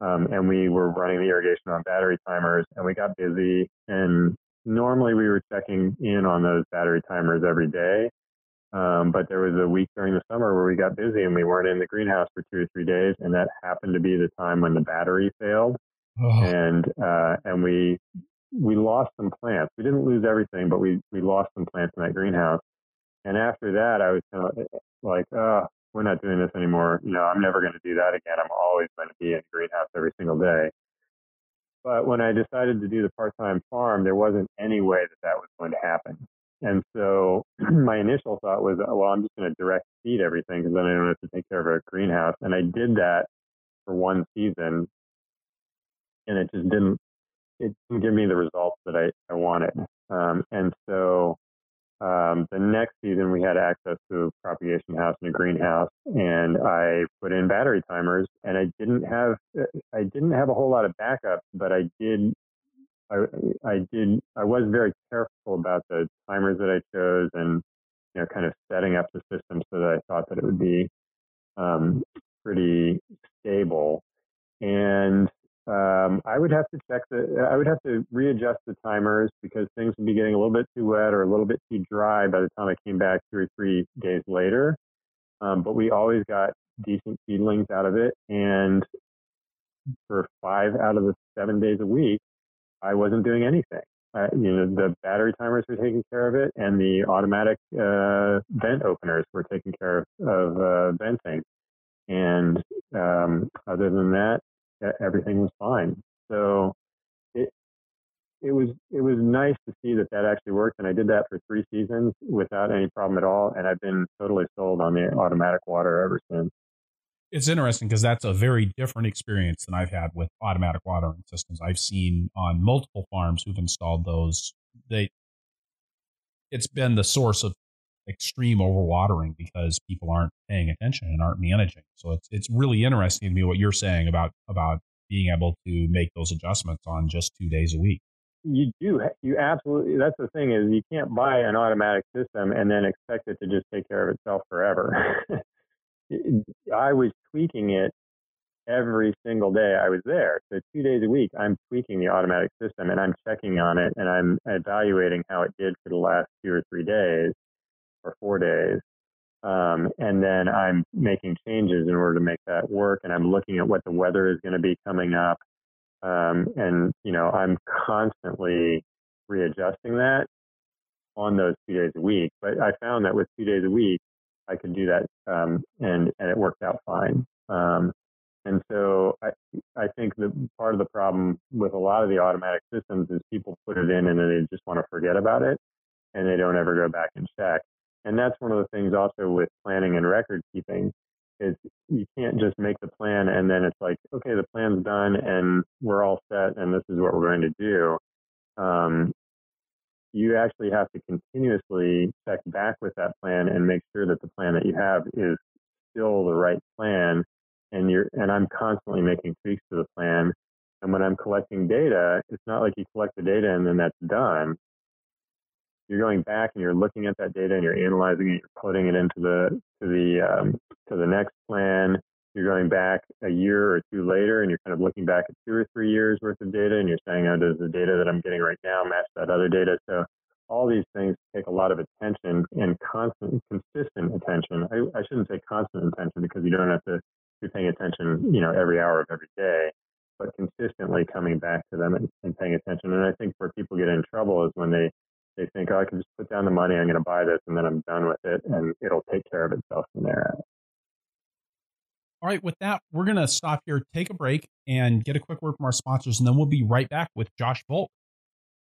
Speaker 2: um, and we were running the irrigation on battery timers, and we got busy. And normally we were checking in on those battery timers every day. Um, but there was a week during the summer where we got busy and we weren't in the greenhouse for two or three days, and that happened to be the time when the battery failed, oh. and uh, and we we lost some plants. We didn't lose everything, but we we lost some plants in that greenhouse. And after that, I was kind of like, oh, we're not doing this anymore. You know, I'm never going to do that again. I'm always going to be in the greenhouse every single day. But when I decided to do the part-time farm, there wasn't any way that that was going to happen. And so my initial thought was, well, I'm just going to direct feed everything because then I don't have to take care of a greenhouse. And I did that for one season, and it just didn't it didn't give me the results that I, I wanted. Um, and so um, the next season we had access to a propagation house and a greenhouse, and I put in battery timers. And I didn't have I didn't have a whole lot of backup, but I did I, did I was very careful about the timers that I chose and you know kind of setting up the system so that I thought that it would be um, pretty stable. And um, I would have to check the, I would have to readjust the timers because things would be getting a little bit too wet or a little bit too dry by the time I came back two or three days later. Um, but we always got decent seedlings out of it. And for five out of the seven days a week, I wasn't doing anything. Uh, you know, the battery timers were taking care of it, and the automatic uh, vent openers were taking care of, of uh, venting. And um, other than that, everything was fine. So it it was it was nice to see that that actually worked, and I did that for three seasons without any problem at all, and I've been totally sold on the automatic water ever since.
Speaker 1: It's interesting because that's a very different experience than I've had with automatic watering systems. I've seen on multiple farms who've installed those. They it's been the source of extreme overwatering because people aren't paying attention and aren't managing. So it's it's really interesting to me what you're saying about about being able to make those adjustments on just two days a week.
Speaker 2: You do. You absolutely. That's the thing is you can't buy an automatic system and then expect it to just take care of itself forever. I was tweaking it every single day I was there. So two days a week, I'm tweaking the automatic system and I'm checking on it and I'm evaluating how it did for the last two or three days or four days. Um, and then I'm making changes in order to make that work. And I'm looking at what the weather is going to be coming up. Um, and, you know, I'm constantly readjusting that on those two days a week. But I found that with two days a week, I could do that um, and, and it worked out fine. Um, and so I, I think that part of the problem with a lot of the automatic systems is people put it in and then they just want to forget about it and they don't ever go back and check. And that's one of the things also with planning and record keeping is you can't just make the plan and then it's like, okay, the plan's done and we're all set and this is what we're going to do. Um, you actually have to continuously check back with that plan and make sure that the plan that you have is still the right plan. And you're, and I'm constantly making tweaks to the plan. And when I'm collecting data, it's not like you collect the data and then that's done you're going back and you're looking at that data and you're analyzing it, you're putting it into the to the um, to the next plan. You're going back a year or two later and you're kind of looking back at two or three years worth of data and you're saying, oh, does the data that I'm getting right now match that other data? So all these things take a lot of attention and constant, consistent attention. I, I shouldn't say constant attention because you don't have to be paying attention, you know, every hour of every day, but consistently coming back to them and, and paying attention. And I think where people get in trouble is when they they think, oh, I can just put down the money, I'm going to buy this, and then I'm done with it, and it'll take care of itself from there.
Speaker 1: All right, with that, we're going to stop here, take a break, and get a quick word from our sponsors, and then we'll be right back with Josh Volk.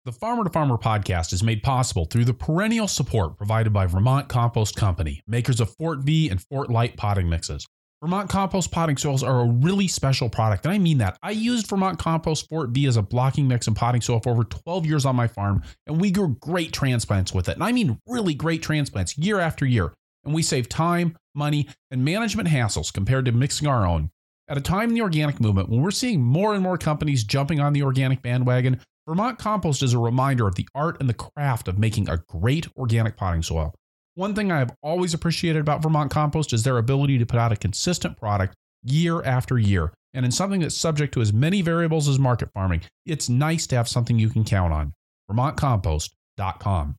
Speaker 1: The Farmer to Farmer podcast is made possible through the perennial support provided by Vermont Compost Company, makers of Fort Vee and Fort Light potting mixes. Vermont compost potting soils are a really special product, and I mean that. I used Vermont Compost Fort Vee as a blocking mix and potting soil for over 12 years on my farm, and we grew great transplants with it. And I mean really great transplants year after year. And we save time, money, and management hassles compared to mixing our own. At a time in the organic movement when we're seeing more and more companies jumping on the organic bandwagon, Vermont Compost is a reminder of the art and the craft of making a great organic potting soil. One thing I have always appreciated about Vermont Compost is their ability to put out a consistent product year after year. And in something that's subject to as many variables as market farming, it's nice to have something you can count on. VermontCompost.com.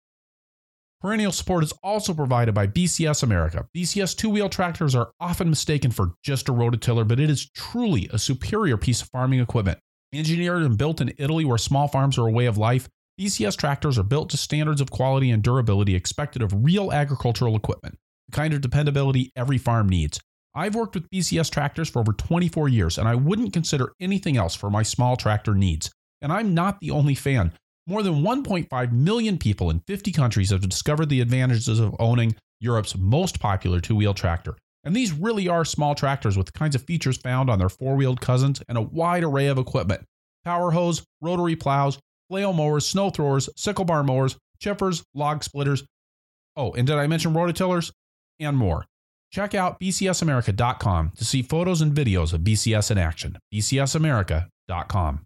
Speaker 1: Perennial support is also provided by BCS America. BCS two wheel tractors are often mistaken for just a rototiller, but it is truly a superior piece of farming equipment. Engineered and built in Italy, where small farms are a way of life, BCS tractors are built to standards of quality and durability expected of real agricultural equipment, the kind of dependability every farm needs. I've worked with BCS tractors for over 24 years, and I wouldn't consider anything else for my small tractor needs. And I'm not the only fan. More than 1.5 million people in 50 countries have discovered the advantages of owning Europe's most popular two wheel tractor. And these really are small tractors with the kinds of features found on their four wheeled cousins and a wide array of equipment power harrows, rotary plows, flail mowers, snow throwers, sickle bar mowers, chippers, log splitters. Oh, and did I mention rototillers? And more. Check out bcsamerica.com to see photos and videos of BCS in action. bcsamerica.com.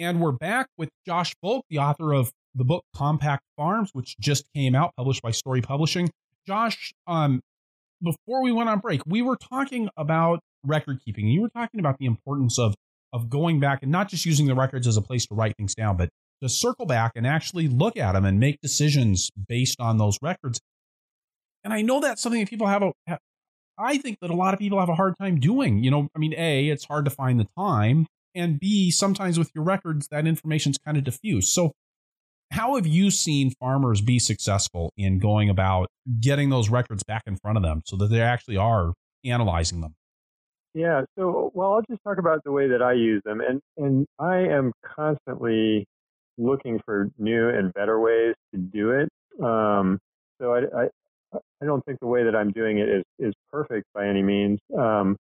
Speaker 1: And we're back with Josh Volk, the author of the book Compact Farms, which just came out, published by Storey Publishing. Josh, um, before we went on break, we were talking about record keeping. You were talking about the importance of of going back and not just using the records as a place to write things down, but to circle back and actually look at them and make decisions based on those records. And I know that's something that people have a I think that a lot of people have a hard time doing. You know, I mean, A, it's hard to find the time and B, sometimes with your records, that information's kind of diffuse. So, how have you seen farmers be successful in going about getting those records back in front of them so that they actually are analyzing them?
Speaker 2: Yeah, so well, I'll just talk about the way that I use them, and and I am constantly looking for new and better ways to do it. Um, so I, I I don't think the way that I'm doing it is is perfect by any means, um,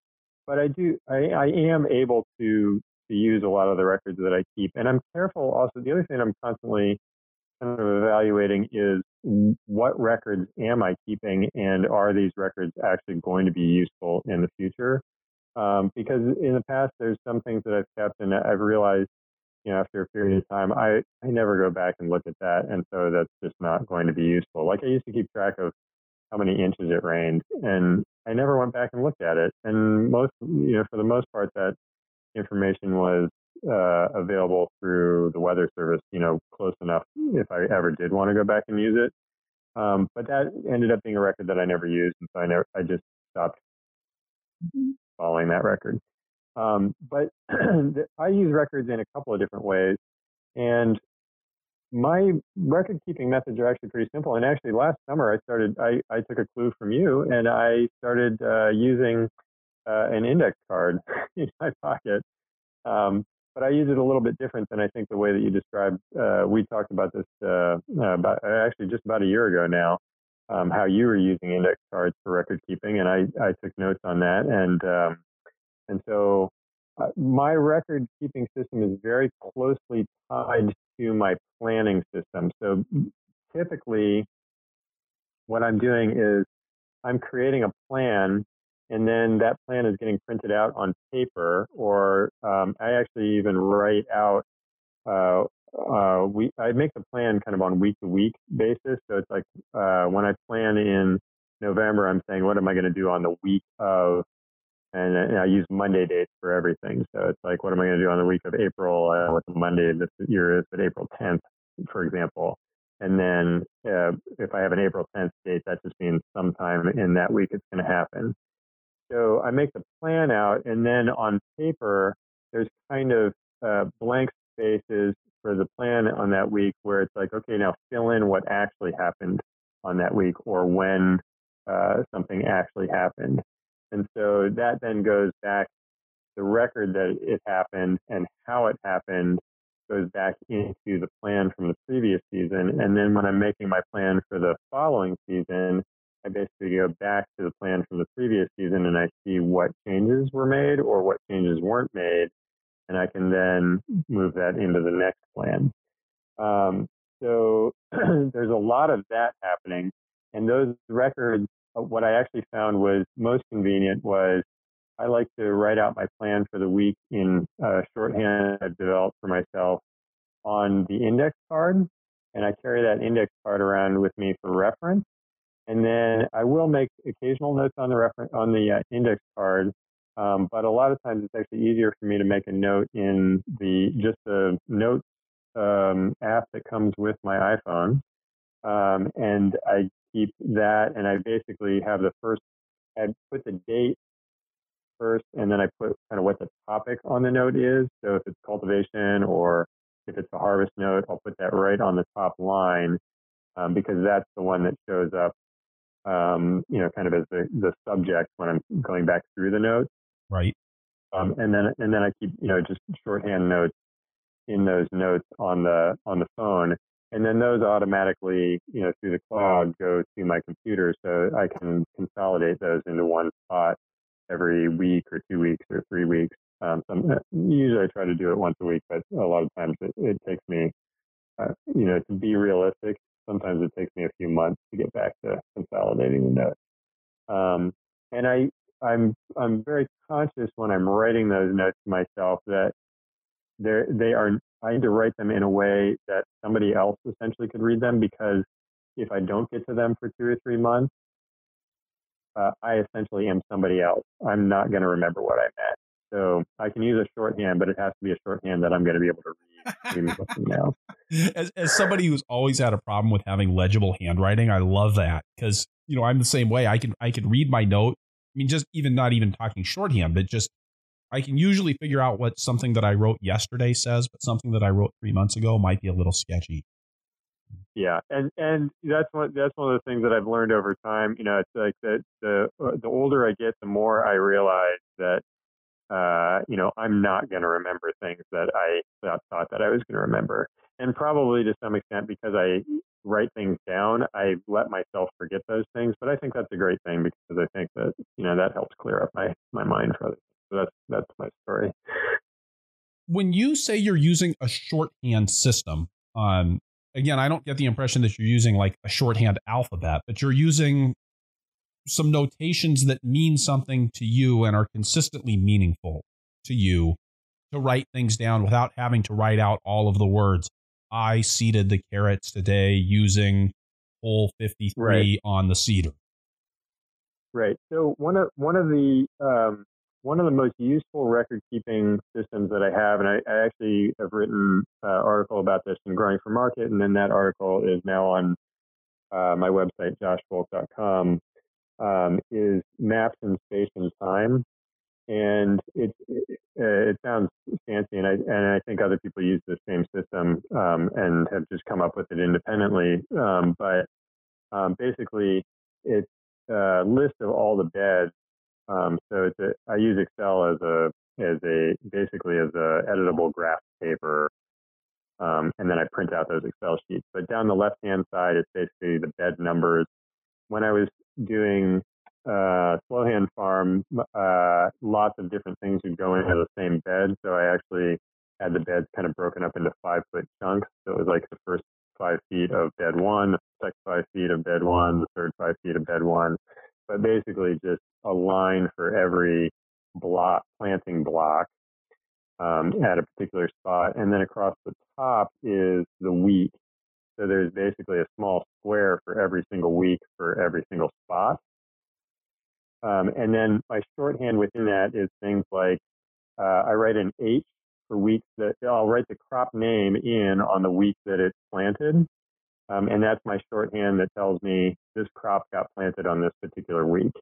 Speaker 2: but I do I, I am able to to use a lot of the records that I keep. And I'm careful also. The other thing I'm constantly kind of evaluating is what records am I keeping and are these records actually going to be useful in the future? Um, because in the past, there's some things that I've kept and I've realized, you know, after a period of time, I, I never go back and look at that. And so that's just not going to be useful. Like I used to keep track of how many inches it rained and I never went back and looked at it. And most, you know, for the most part, that information was uh, available through the Weather Service, you know, close enough if I ever did want to go back and use it. Um, but that ended up being a record that I never used, and so I never, I just stopped following that record. Um, but I use records in a couple of different ways, and my record keeping methods are actually pretty simple. And actually, last summer I started, I, I took a clue from you, and I started uh, using uh, an index card in my pocket. Um, but I use it a little bit different than I think the way that you described. Uh, we talked about this uh, uh about actually just about a year ago now, um, how you were using index cards for record keeping, and I, I took notes on that, and um, and so uh, my record keeping system is very closely tied to my planning system. So typically, what I'm doing is I'm creating a plan and then that plan is getting printed out on paper, or um, I actually even write out. Uh, uh, we I make the plan kind of on week to week basis. So it's like uh, when I plan in November, I'm saying what am I going to do on the week of, and, and, I use Monday dates for everything. So it's like what am I going to do on the week of April? Uh, what the Monday this year is, but April 10th, for example. And then uh, if I have an April 10th date, that just means sometime in that week it's going to happen. So I make the plan out, and then on paper, there's kind of uh, blank spaces for the plan on that week where it's like, okay, now fill in what actually happened on that week or when uh, something actually happened. And so that then goes back the record that it happened and how it happened goes back into the plan from the previous season. And then when I'm making my plan for the following season, I basically go back to the plan from the previous season and I see what changes were made or what changes weren't made, and I can then move that into the next plan. Um, so there's a lot of that happening, and those records. Uh, what I actually found was most convenient was I like to write out my plan for the week in uh, shorthand I've developed for myself on the index card, and I carry that index card around with me for reference. And then I will make occasional notes on the reference on the uh, index card Um, but a lot of times it's actually easier for me to make a note in the just the notes um, app that comes with my iPhone. Um, and I keep that and I basically have the first, I put the date first and then I put kind of what the topic on the note is. So if it's cultivation or if it's a harvest note, I'll put that right on the top line um, because that's the one that shows up, um, you know, kind of as the, the subject when I'm going back through the notes.
Speaker 1: Right.
Speaker 2: Um, and then and then I keep you know just shorthand notes in those notes on the on the phone, and then those automatically you know through the cloud go to my computer, so I can consolidate those into one spot every week or two weeks or three weeks. Um, some, usually I try to do it once a week, but a lot of times it, it takes me, uh, you know, to be realistic. Sometimes it takes me a few months to get back to consolidating the notes. Um, and I, I'm, I'm very conscious when I'm writing those notes to myself that they they are. I need to write them in a way that somebody else essentially could read them because if I don't get to them for two or three months, uh, I essentially am somebody else. I'm not going to remember what I meant. So I can use a shorthand, but it has to be a shorthand that I'm going to be able to read.
Speaker 1: as, as somebody who's always had a problem with having legible handwriting, I love that because you know I'm the same way. I can I can read my note. I mean, just even not even talking shorthand, but just I can usually figure out what something that I wrote yesterday says, but something that I wrote three months ago might be a little sketchy.
Speaker 2: Yeah, and and that's one that's one of the things that I've learned over time. You know, it's like that the uh, the older I get, the more I realize that uh, you know I'm not going to remember things that I thought that I was going to remember, and probably to some extent because I write things down, I let myself forget those things. But I think that's a great thing because I think that you know that helps clear up my my mind for other things. So that's that's my story.
Speaker 1: When you say you're using a shorthand system, um, again, I don't get the impression that you're using like a shorthand alphabet, but you're using some notations that mean something to you and are consistently meaningful to you to write things down without having to write out all of the words. I seeded the carrots today using hole 53 right. on the seeder.
Speaker 2: Right. So one of one of the um, one of the most useful record keeping systems that I have, and I, I actually have written an uh, article about this in Growing for Market, and then that article is now on uh, my website, joshvolk.com, um, is Maps in Space and Time. And it, it, uh, it, sounds fancy, and I, and I think other people use the same system um, and have just come up with it independently. Um, but um, basically, it's a list of all the beds um, so it's a, I use Excel as a as a basically as a editable graph paper, um, and then I print out those Excel sheets. But down the left hand side, it's basically the bed numbers. When I was doing uh, Slowhand Farm, uh, lots of different things would go into the same bed. So I actually had the beds kind of broken up into five foot chunks. So it was like the first five feet of bed one, the second five feet of bed one, the third five feet of bed one but basically just a line for every block, planting block um, at a particular spot. And then across the top is the week. So there's basically a small square for every single week for every single spot. Um, and then my shorthand within that is things like uh, I write an H for weeks that I'll write the crop name in on the week that it's planted. Um, and that's my shorthand that tells me this crop got planted on this particular week.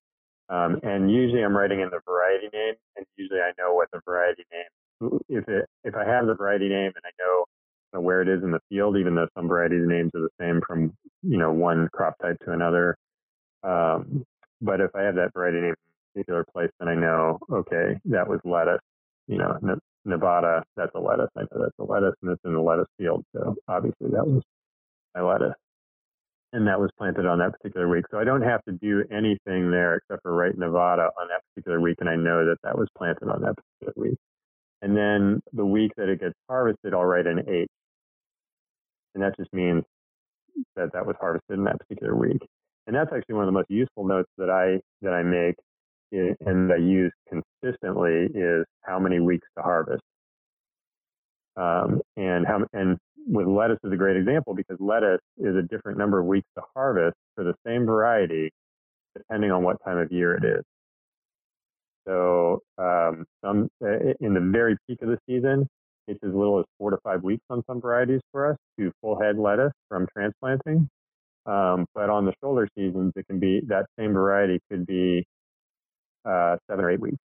Speaker 2: Um, and usually I'm writing in the variety name, and usually I know what the variety name. If it if I have the variety name and I know where it is in the field, even though some variety names are the same from you know one crop type to another. Um, but if I have that variety name in a particular place, then I know okay that was lettuce. You know, Nevada, that's a lettuce. I know that's a lettuce, and it's in the lettuce field. So obviously that was my lettuce. And that was planted on that particular week. So I don't have to do anything there except for write Nevada on that particular week. And I know that that was planted on that particular week. And then the week that it gets harvested, I'll write an H. And that just means that that was harvested in that particular week. And that's actually one of the most useful notes that I that I make and that I use consistently is how many weeks to harvest. Um, and how and with lettuce is a great example because lettuce is a different number of weeks to harvest for the same variety depending on what time of year it is. So um, some in the very peak of the season, it's as little as four to five weeks on some varieties for us to full head lettuce from transplanting. Um, but on the shoulder seasons, it can be that same variety could be uh, seven or eight weeks.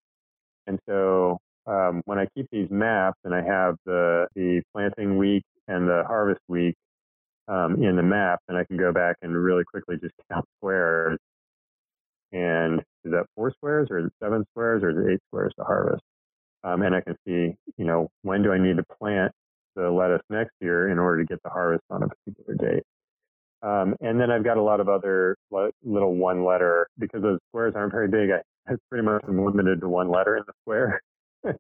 Speaker 2: And so um, when I keep these maps and I have the the planting week and the harvest week um, in the map, then I can go back and really quickly just count squares. And is that four squares or is it seven squares or is it eight squares to harvest? Um, and I can see, you know, when do I need to plant the lettuce next year in order to get the harvest on a particular date. Um, and then I've got a lot of other little one letter because those squares aren't very big. I, I pretty much am limited to one letter in the square.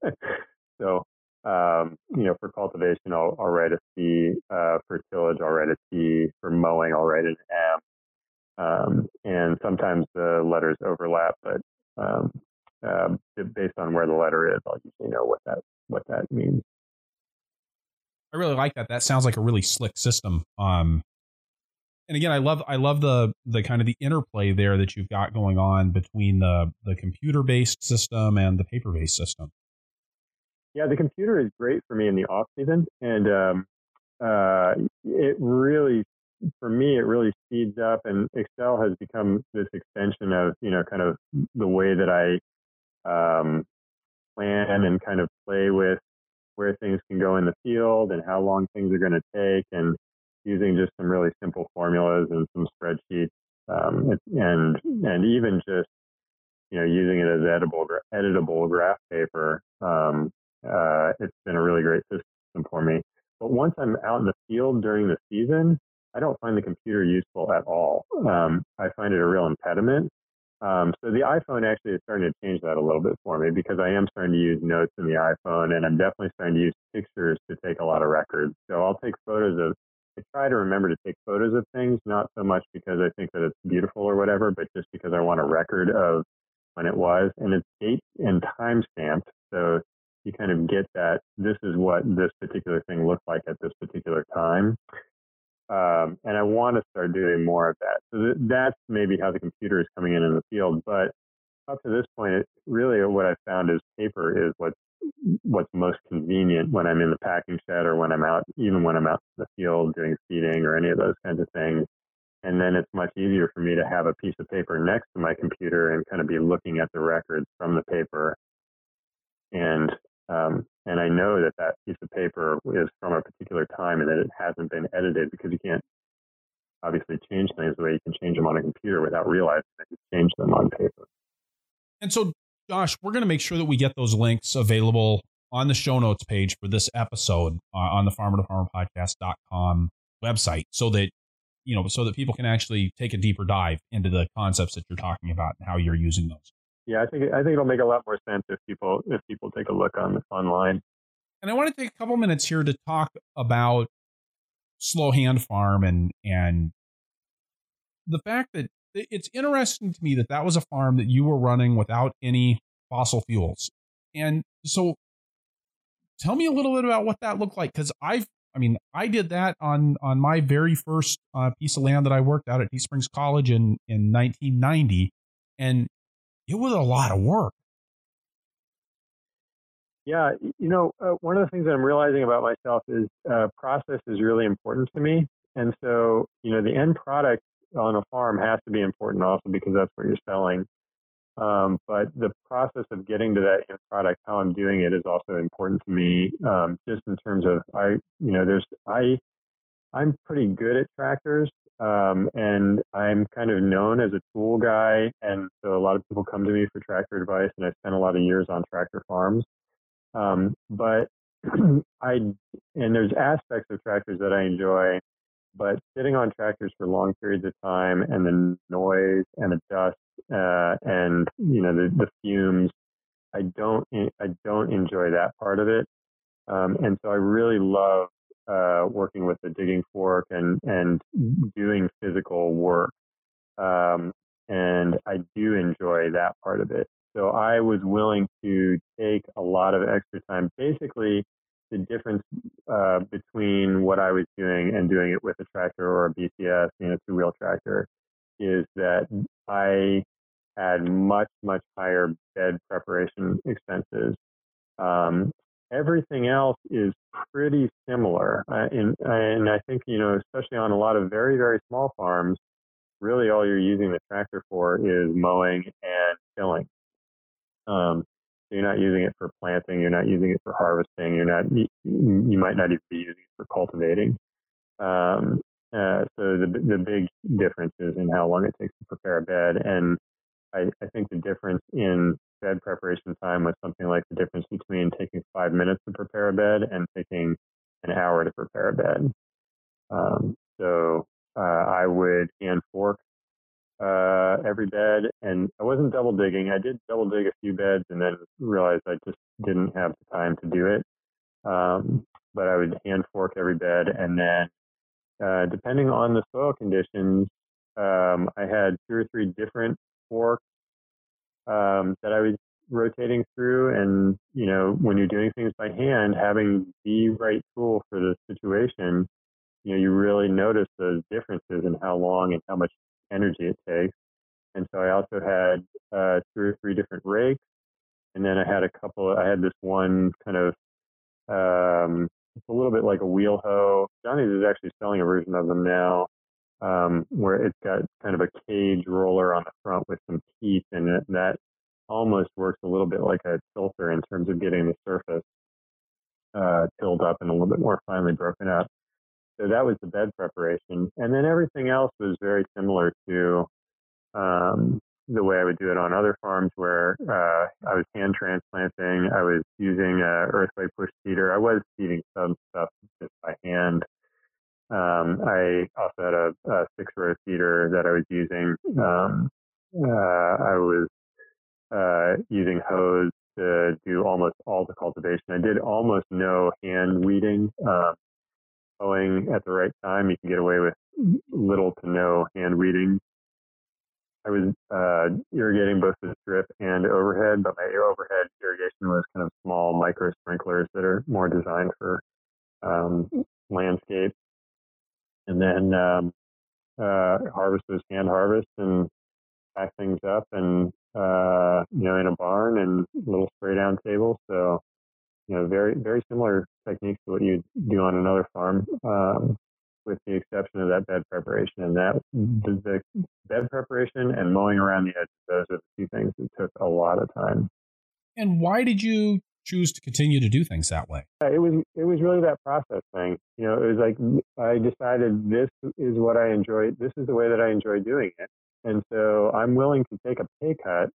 Speaker 2: so, um, you know, for cultivation, I'll, I'll write a C. Uh, for tillage, I'll write a T. For mowing, I'll write an M. Um, and sometimes the letters overlap, but um, based on where the letter is, I'll usually know what that what that means.
Speaker 1: I really like that. That sounds like a really slick system. Um, and again, I love I love the the kind of the interplay there that you've got going on between the the computer based system and the paper based system.
Speaker 2: Yeah, the computer is great for me in the off season, and um, uh, it really, for me, it really speeds up. And Excel has become this extension of you know kind of the way that I um, plan and kind of play with where things can go in the field and how long things are going to take, and using just some really simple formulas and some spreadsheets, um, and and even just you know using it as editable editable graph paper. Um, uh, it's been a really great system for me. But once I'm out in the field during the season, I don't find the computer useful at all. Um, I find it a real impediment. Um, so the iPhone actually is starting to change that a little bit for me because I am starting to use notes in the iPhone and I'm definitely starting to use pictures to take a lot of records. So I'll take photos of I try to remember to take photos of things, not so much because I think that it's beautiful or whatever, but just because I want a record of when it was. And it's date and time stamped. So you kind of get that this is what this particular thing looked like at this particular time. Um, and I want to start doing more of that. So th- that's maybe how the computer is coming in in the field. But up to this point, it, really what I found is paper is what's what's most convenient when I'm in the packing shed or when I'm out, even when I'm out in the field doing feeding or any of those kinds of things. And then it's much easier for me to have a piece of paper next to my computer and kind of be looking at the records from the paper. And um, and I know that that piece of paper is from a particular time and that it hasn't been edited because you can't obviously change things the way you can change them on a computer without realizing that you changed them on paper.
Speaker 1: And so Josh, we're going to make sure that we get those links available on the show notes page for this episode uh, on the farmer to farmer podcast.com website so that you know so that people can actually take a deeper dive into the concepts that you're talking about and how you're using those
Speaker 2: yeah i think i think it'll make a lot more sense if people if people take a look on this online
Speaker 1: and i want to take a couple minutes here to talk about Slowhand Farm and and the fact that it's interesting to me that that was a farm that you were running without any fossil fuels. And so tell me a little bit about what that looked like because I've I mean, I did that on on my very first uh, piece of land that I worked out at East Springs College in in 1990, and it was a lot of work.
Speaker 2: Yeah, you know, uh, one of the things that I'm realizing about myself is uh, process is really important to me, and so you know, the end product on a farm has to be important also because that's what you're selling. Um, but the process of getting to that end product, how I'm doing it, is also important to me. Um, just in terms of I, you know, there's I, I'm pretty good at tractors, um, and I'm kind of known as a tool guy, and so a lot of people come to me for tractor advice, and I spent a lot of years on tractor farms. Um, but I, and there's aspects of tractors that I enjoy but sitting on tractors for long periods of time and the noise and the dust uh, and you know the, the fumes, I don't I don't enjoy that part of it. Um, and so I really love uh, working with the digging fork and and doing physical work. Um, and I do enjoy that part of it. So I was willing to take a lot of extra time, basically the difference uh, between what I was doing and doing it with a tractor or a BCS, you know, two wheel tractor, is that I had much, much higher bed preparation expenses. Um, everything else is pretty similar. Uh, and, and I think, you know, especially on a lot of very, very small farms, really all you're using the tractor for is mowing and tilling. Um, so you're not using it for planting, you're not using it for harvesting, you're not, you, you might not even be using it for cultivating. Um, uh, so the the big difference is in how long it takes to prepare a bed, and I, I think the difference in bed preparation time was something like the difference between taking five minutes to prepare a bed and taking an hour to prepare a bed. Um, so uh, I would hand fork uh, every bed, and I wasn't double digging. I did double dig a few beds, and then realized I just didn't have the time to do it. Um, but I would hand fork every bed, and then uh, depending on the soil conditions, um, I had two or three different forks um, that I was rotating through. And, you know, when you're doing things by hand, having the right tool for the situation, you know, you really notice those differences in how long and how much energy it takes. And so I also had uh, two or three different rakes. And then I had a couple, I had this one kind of um, it's a little bit like a wheel hoe. Johnny's is actually selling a version of them now, um, where it's got kind of a cage roller on the front with some teeth in it. That almost works a little bit like a tilther in terms of getting the surface uh, tilled up and a little bit more finely broken up. So that was the bed preparation, and then everything else was very similar to um, the way I would do it on other farms where uh, I was hand transplanting. I was using a earthway push seeder. I was seeding some stuff just by hand. Um, I also had a, a, six row seeder that I was using. Um, uh, I was uh, using hoes to do almost all the cultivation. I did almost no hand weeding. Sowing at the right time, you can get away with little to no hand weeding I was uh, irrigating both the strip and overhead, but my overhead irrigation was kind of small micro sprinklers that are more designed for um, landscape. And then um, uh, hand harvest and pack things up and uh, you know in a barn and little spray down table. So you know very very similar techniques to what you do on another farm. Um, with the exception of that bed preparation. And that the, the bed preparation and mowing around the edges, those are the two things that took a lot of time.
Speaker 1: And why did you choose to continue to do things that way?
Speaker 2: It was it was really that process thing. You know, it was like I decided this is what I enjoy. This is the way that I enjoy doing it, and so I'm willing to take a pay cut,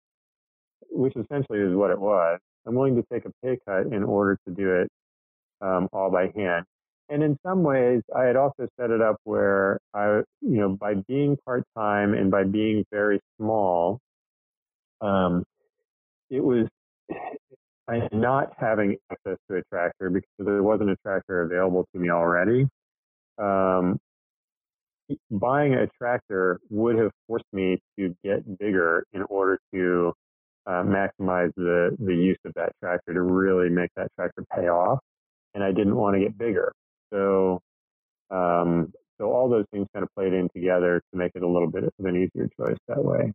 Speaker 2: which essentially is what it was. I'm willing to take a pay cut in order to do it um, all by hand and in some ways, I had also set it up where I, you know, by being part time and by being very small, um, it was I not having access to a tractor because there wasn't a tractor available to me already. Um, buying a tractor would have forced me to get bigger in order to uh, maximize the the use of that tractor to really make that tractor pay off. And I didn't want to get bigger. So, um, so all those things kind of played in together to make it a little bit of an easier choice that way.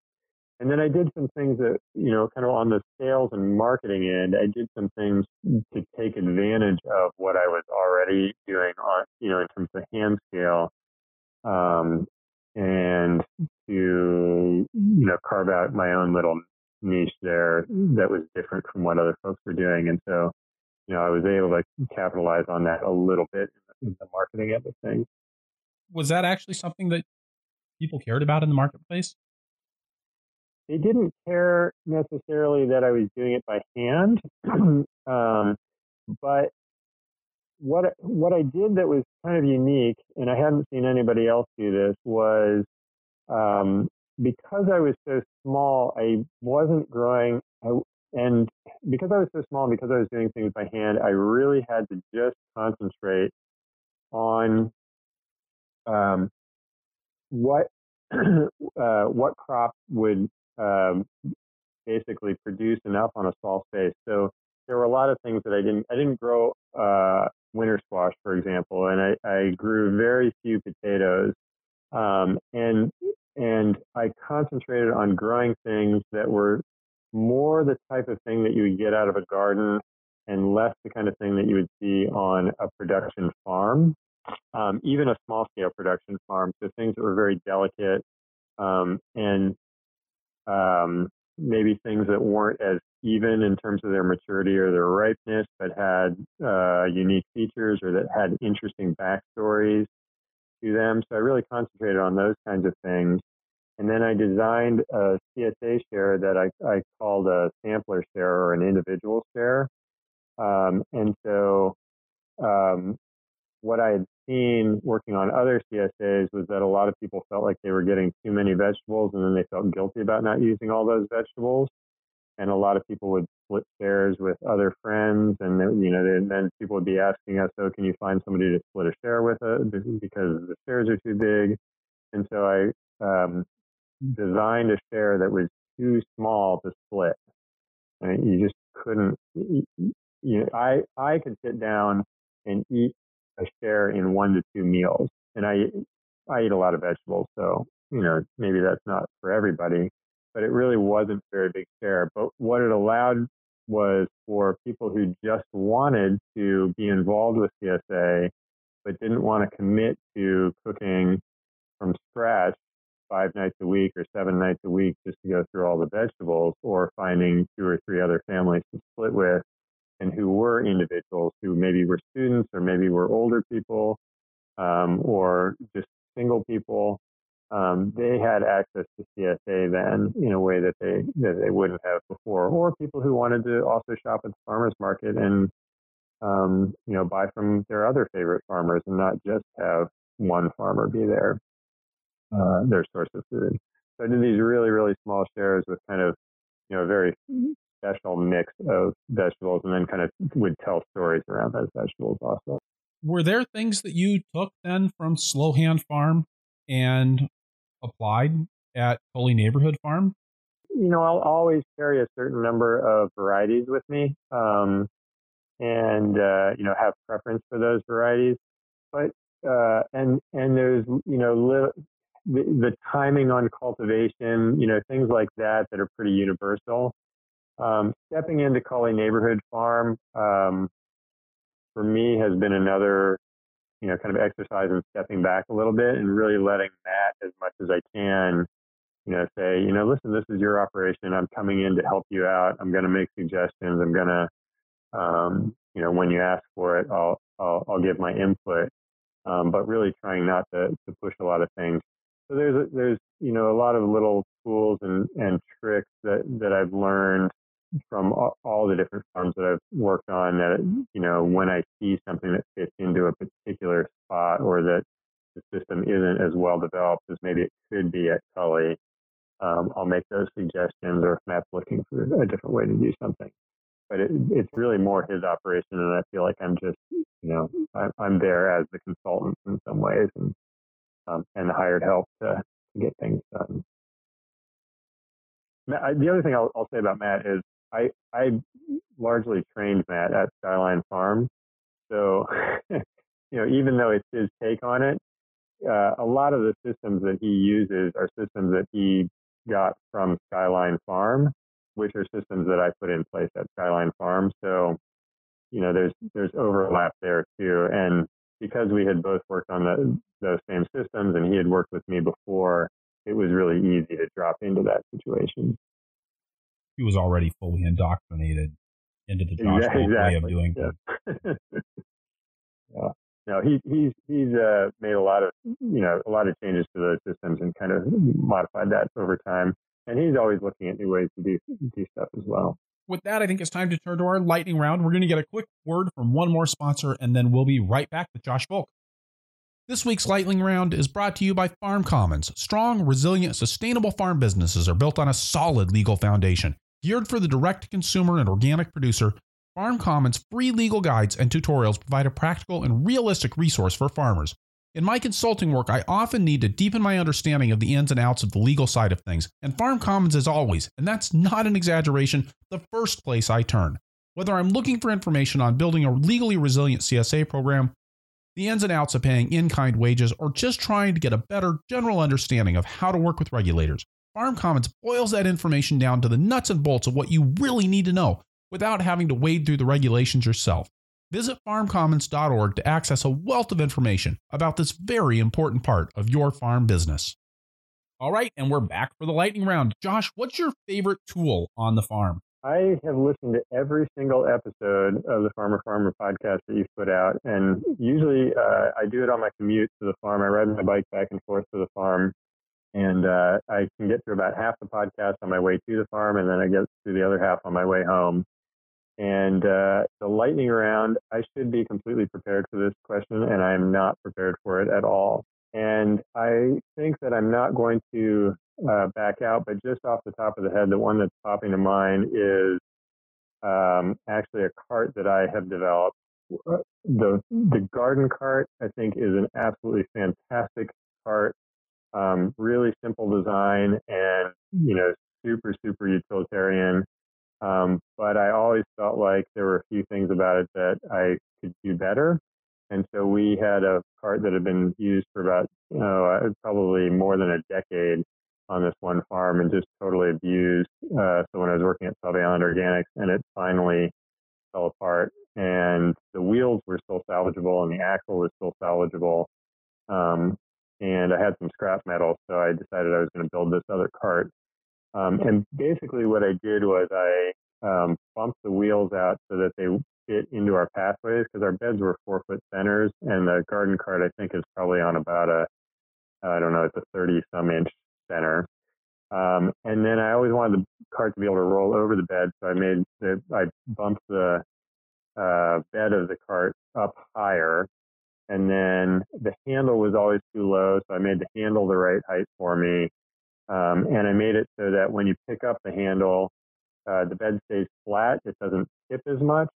Speaker 2: And then I did some things that, you know, kind of on the sales and marketing end, I did some things to take advantage of what I was already doing on, you know, in terms of hand scale, um, and to, you know, carve out my own little niche there that was different from what other folks were doing. And so, you know, I was able to capitalize on that a little bit in the marketing end of things.
Speaker 1: Was that actually something that people cared about in the marketplace?
Speaker 2: They didn't care necessarily that I was doing it by hand, um, but what what I did that was kind of unique, and I hadn't seen anybody else do this, was um, because I was so small, I wasn't growing. I, and because I was so small and because I was doing things by hand, I really had to just concentrate on um, what uh, what crop would um, basically produce enough on a small space. So there were a lot of things that I didn't I didn't grow uh, winter squash, for example, and I, I grew very few potatoes, um, and and I concentrated on growing things that were more the type of thing that you would get out of a garden and less the kind of thing that you would see on a production farm, um, even a small scale production farm. So things that were very delicate um, and um, maybe things that weren't as even in terms of their maturity or their ripeness, but had uh, unique features or that had interesting backstories to them. So I really concentrated on those kinds of things. And then I designed a CSA share that I, I called a sampler share or an individual share. Um, and so um, what I had seen working on other CSAs was that a lot of people felt like they were getting too many vegetables and then they felt guilty about not using all those vegetables. And a lot of people would split shares with other friends, and you know, and then people would be asking us, "So, can you find somebody to split a share with us because the shares are too big?" And so I um, designed a share that was too small to split. Mean, you just couldn't. You know, I I could sit down and eat a share in one to two meals, and I I eat a lot of vegetables, so you know maybe that's not for everybody, but it really wasn't very big share. But what it allowed was for people who just wanted to be involved with CSA, but didn't want to commit to cooking from scratch five nights a week or seven nights a week just to go through all the vegetables or finding two or three other families to split with and who were individuals who maybe were students or maybe were older people um, or just single people. Um, they had access to CSA then in a way that they that they wouldn't have before, or people who wanted to also shop at the farmers market and um, you know buy from their other favorite farmers and not just have one farmer be there uh, their source of food. So I did these really, really small shares with kind of, you know, very special mix of vegetables and then kind of would tell stories around those vegetables also.
Speaker 1: Were there things that you took then from Slowhand Farm and applied at Cully Neighborhood Farm?
Speaker 2: You know, I'll always carry a certain number of varieties with me um, and, uh, you know, have preference for those varieties. But uh, and and there's you know li- the, the timing on cultivation, you know, things like that that are pretty universal. Um, stepping into Cully Neighborhood Farm um, for me has been another, you know, kind of exercise in stepping back a little bit and really letting that as much as I can, you know, say, you know, listen, this is your operation. I'm coming in to help you out. I'm going to make suggestions. I'm going to, um, you know, when you ask for it, I'll I'll, I'll give my input. Um, but really trying not to, to push a lot of things so there's there's you know a lot of little tools and, and tricks that, that I've learned from all, the different farms that I've worked on that you know when I see something that fits into a particular spot or that the system isn't as well developed as maybe it could be at Cully, um, I'll make those suggestions or if Matt's looking for a different way to do something. But it, it's really more his operation, and I feel like I'm just, you know, I'm, I'm there as the consultant in some ways, and um, and hired help to, to, get things done. matt the other thing I'll, I'll, say about Matt is I, I largely trained Matt at Skyline Farm. So, you know, even though it's his take on it, uh, a lot of the systems that he uses are systems that he got from Skyline Farm, which are systems that I put in place at Skyline Farm. So, you know, there's there's overlap there too. And because we had both worked on the, those same systems and he had worked with me before, it was really easy to drop into that situation.
Speaker 1: He was already fully indoctrinated into the Josh exactly. way of doing
Speaker 2: things. Yeah. yeah. No, he, he's he's uh, made a lot of you know a lot of changes to those systems and kind of modified that over time. And he's always looking at new ways to do do stuff as well
Speaker 1: with that, I think it's time to turn to our lightning round. We're going to get a quick word from one more sponsor, and then we'll be right back with Josh Volk. This week's lightning round is brought to you by Farm Commons. Strong, resilient, sustainable farm businesses are built on a solid legal foundation. Geared for the direct consumer and organic producer, Farm Commons free legal guides and tutorials provide a practical and realistic resource for farmers. In my consulting work, I often need to deepen my understanding of the ins and outs of the legal side of things, and Farm Commons is always, and that's not an exaggeration, the first place I turn. Whether I'm looking for information on building a legally resilient CSA program, the ins and outs of paying in kind wages, or just trying to get a better general understanding of how to work with regulators, Farm Commons boils that information down to the nuts and bolts of what you really need to know without having to wade through the regulations yourself. Visit farmcommons.org to access a wealth of information about this very important part of your farm business. All right, and we're back for the lightning round. Josh, what's your favorite tool on the farm?
Speaker 2: I have listened to every single episode of the Farmer Farmer podcast that you've put out, and usually uh, I do it on my commute to the farm. I ride my bike back and forth to the farm, and uh, I can get through about half the podcast on my way to the farm, and then I get through the other half on my way home. And uh, the lightning round, I should be completely prepared for this question, and I am not prepared for it at all. And I think that I'm not going to uh, back out, but just off the top of the head, the one that's popping to mind is um, actually a cart that I have developed. Uh, the the garden cart, I think, is an absolutely fantastic cart. Um, really simple design and you know super super utilitarian. Um, but I always felt like there were a few things about it that I could do better. And so we had a cart that had been used for about, you know, uh, probably more than a decade on this one farm and just totally abused. Uh, so when I was working at Sauvie Island Organics and it finally fell apart and the wheels were still salvageable and the axle was still salvageable. Um, and I had some scrap metal, so I decided I was going to build this other cart. Um, and basically, what I did was I um, bumped the wheels out so that they fit into our pathways because our beds were four foot centers, and the garden cart I think is probably on about a I don't know, it's a 30 some inch center. Um, and then I always wanted the cart to be able to roll over the bed, so I made the I bumped the uh, bed of the cart up higher, and then the handle was always too low, so I made the handle the right height for me. Um, and I made it so that when you pick up the handle, uh, the bed stays flat. It doesn't tip as much.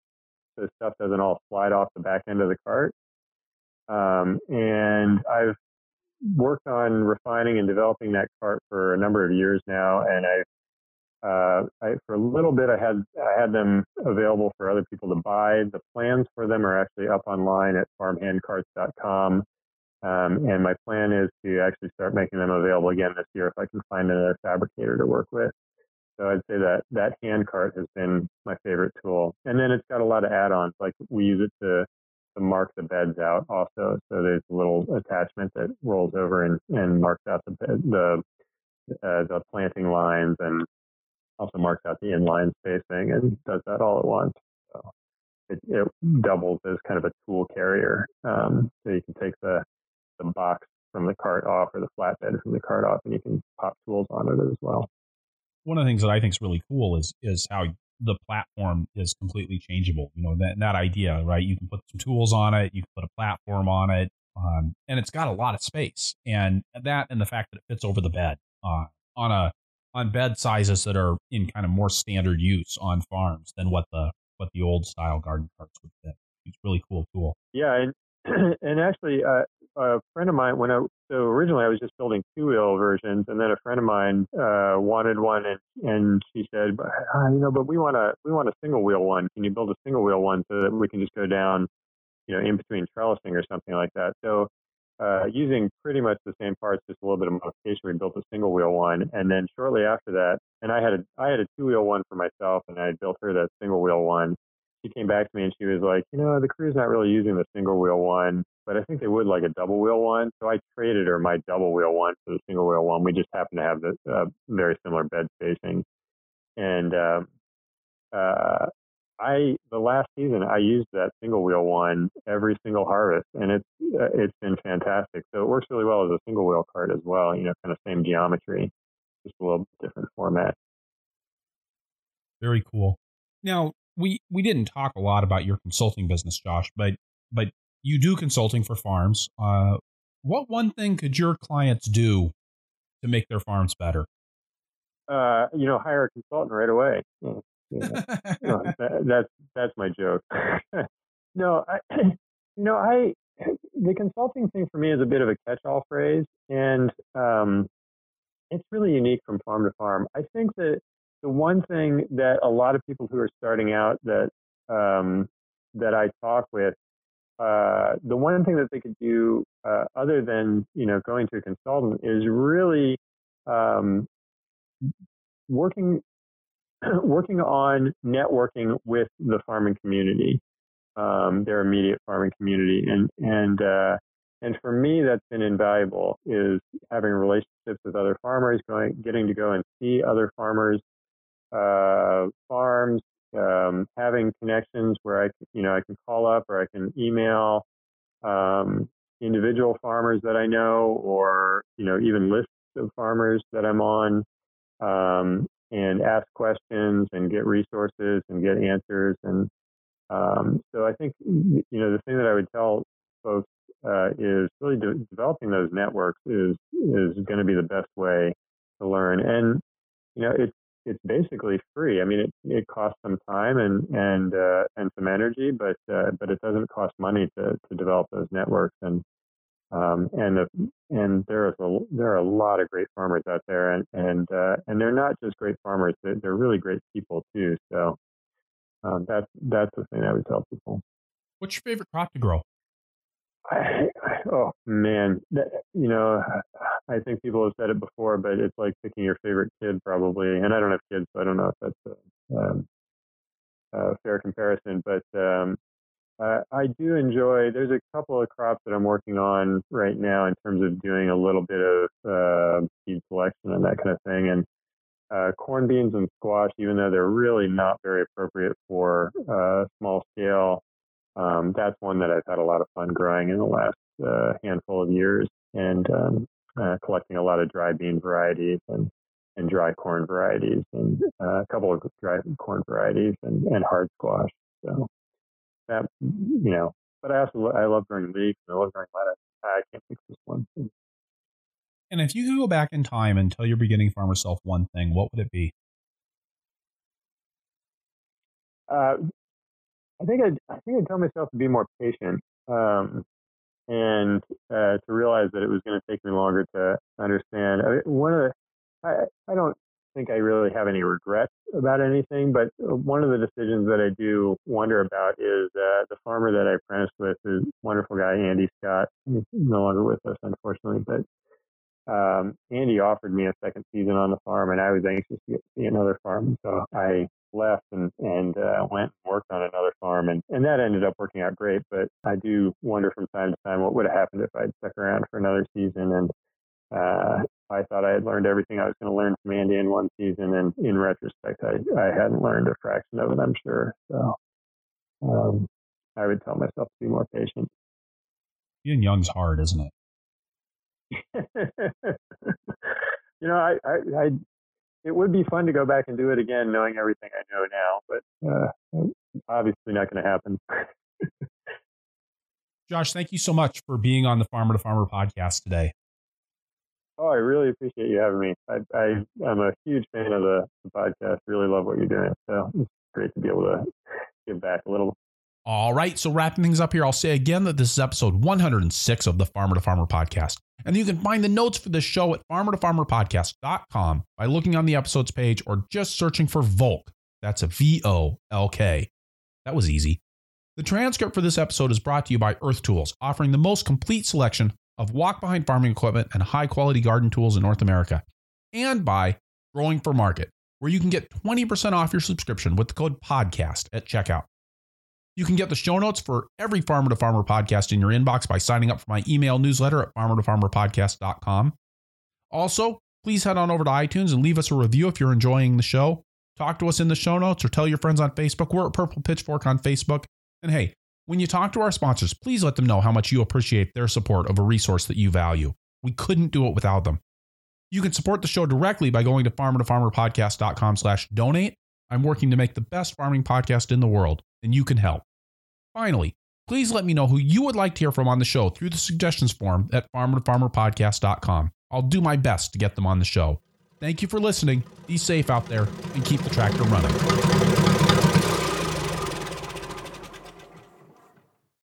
Speaker 2: So stuff doesn't all slide off the back end of the cart. Um, and I've worked on refining and developing that cart for a number of years now. And I, uh, I, for a little bit, I had I had them available for other people to buy. The plans for them are actually up online at farmhandcarts.com. Um, and my plan is to actually start making them available again this year if I can find another fabricator to work with. So I'd say that that hand cart has been my favorite tool. And then it's got a lot of add-ons. Like we use it to to mark the beds out also. So there's a little attachment that rolls over and, and marks out the the uh, the planting lines and also marks out the inline spacing and does that all at once. So it, it doubles as kind of a tool carrier. Um, so you can take the the box from the cart off or the flatbed from the cart off, and you can pop tools on it as well.
Speaker 1: One of the things that I think is really cool is is how the platform is completely changeable. You know that that idea, right? You can put some tools on it, you can put a platform on it, um, and it's got a lot of space. And that, and the fact that it fits over the bed uh, on a on bed sizes that are in kind of more standard use on farms than what the what the old style garden carts would fit. It's really cool tool.
Speaker 2: Yeah, and and actually, uh, a friend of mine, when I so originally I was just building two wheel versions, and then a friend of mine uh, wanted one, and and she said, ah, you know, but we want a we want a single wheel one. Can you build a single wheel one so that we can just go down, you know, in between trellising or something like that? So. Uh, using pretty much the same parts, just a little bit of modification, we built a single wheel one, and then shortly after that, and I had a I had a two wheel one for myself, and I built her that single wheel one, she came back to me and she was like, you know, the crew's not really using the single wheel one, but I think they would like a double wheel one. So I traded her my double wheel one for the single wheel one. We just happen to have the uh, very similar bed spacing. And uh, uh, I the last season I used that single wheel one every single harvest, and it's uh, it's been fantastic. So it works really well as a single wheel cart as well. You know, kind of same geometry, just a little different format.
Speaker 1: Very cool. Now, we we didn't talk a lot about your consulting business, Josh, but but you do consulting for farms. Uh, what one thing could your clients do to make their farms better?
Speaker 2: Uh, you know, hire a consultant right away. No, that, that's that's my joke. no, I, no, I the consulting thing for me is a bit of a catch-all phrase, and um, it's really unique from farm to farm. I think that the one thing that a lot of people who are starting out that um, that I talk with, uh, the one thing that they could do uh, other than you know going to a consultant is really um, working working on networking with the farming community, um, their immediate farming community, and and uh, and for me, that's been invaluable. Is having relationships with other farmers, going, getting to go and see other farmers' uh, farms, um, having connections where I, you know, I can call up or I can email um, individual farmers that I know, or you know, even lists of farmers that I'm on, um, and ask questions and get resources and get answers. And um, so I think, you know, the thing that I would tell folks uh, is really de- developing those networks is is going to be the best way to learn. And you know, it's it's basically free. I mean, it it costs some time and and uh, and some energy, but uh, but it doesn't cost money to to develop those networks. And um, and the, and there is a there are a lot of great farmers out there, and and uh, and they're not just great farmers; they're, they're really great people too. So um, that's that's the thing I would tell people.
Speaker 1: What's your favorite crop to grow?
Speaker 2: I, I, oh man, you know, I think people have said it before, but it's like picking your favorite kid, probably. And I don't have kids, so I don't know if that's a, um, a fair comparison. But um, uh, I do enjoy. There's a couple of crops that I'm working on right now in terms of doing a little bit of uh, seed selection and that kind of thing. And uh, corn, beans, and squash, even though they're really not very appropriate for uh, small scale, um, that's one that I've had a lot of fun growing in the last uh, handful of years, and um, uh, collecting a lot of dry bean varieties and and dry corn varieties, and a couple of dry corn varieties, and, and hard squash. So you know. But I also I love growing leeks. I love growing lettuce. I can't fix this one.
Speaker 1: And if you could go back in time and tell your beginning farmer self one thing, what would it be?
Speaker 2: Uh, I think I'd, I think I'd tell myself to be more patient um, and uh, to realize that it was going to take me longer to understand. I mean, one of the I, I don't think I really have any regrets about anything, but one of the decisions that I do wonder about is uh, the farmer that I apprenticed with, is wonderful guy, Andy Scott. He's no longer with us, unfortunately, but um, Andy offered me a second season on the farm, and I was anxious to get see another farm. So I left and and uh, went and worked on another farm, and and that ended up working out great. But I do wonder from time to time what would have happened if I'd stuck around for another season and uh, I thought I had learned everything I was going to learn from Andy in one season, and in retrospect, I, I hadn't learned a fraction of it. I'm sure. So um, I would tell myself to be more patient.
Speaker 1: Being young's hard, isn't it?
Speaker 2: you know, I, I, I, it would be fun to go back and do it again, knowing everything I know now, but uh, obviously not going to happen.
Speaker 1: Josh, thank you so much for being on the Farmer to Farmer podcast today.
Speaker 2: Oh, I really appreciate you having me. I, I am a huge fan of the, the podcast. Really love what you're doing. So it's great to be able to give back a little.
Speaker 1: All right. So wrapping things up here, I'll say again that this is episode 106 of the Farmer to Farmer podcast. And you can find the notes for this show at farmertofarmerpodcast.com by looking on the episodes page or just searching for Volk. That's a V O L K. That was easy. The transcript for this episode is brought to you by Earth Tools, offering the most complete selection of walk behind farming equipment and high quality garden tools in North America, and by Growing for Market, where you can get 20% off your subscription with the code PODCAST at checkout. You can get the show notes for every Farmer to Farmer podcast in your inbox by signing up for my email newsletter at farmertofarmerpodcast.com. Also, please head on over to iTunes and leave us a review if you're enjoying the show. Talk to us in the show notes or tell your friends on Facebook. We're at Purple Pitchfork on Facebook. And hey, when you talk to our sponsors, please let them know how much you appreciate their support of a resource that you value. We couldn't do it without them. You can support the show directly by going to farmertofarmerpodcast.com slash donate. I'm working to make the best farming podcast in the world, and you can help. Finally, please let me know who you would like to hear from on the show through the suggestions form at farmertofarmerpodcast.com. I'll do my best to get them on the show. Thank you for listening. Be safe out there and keep the tractor running.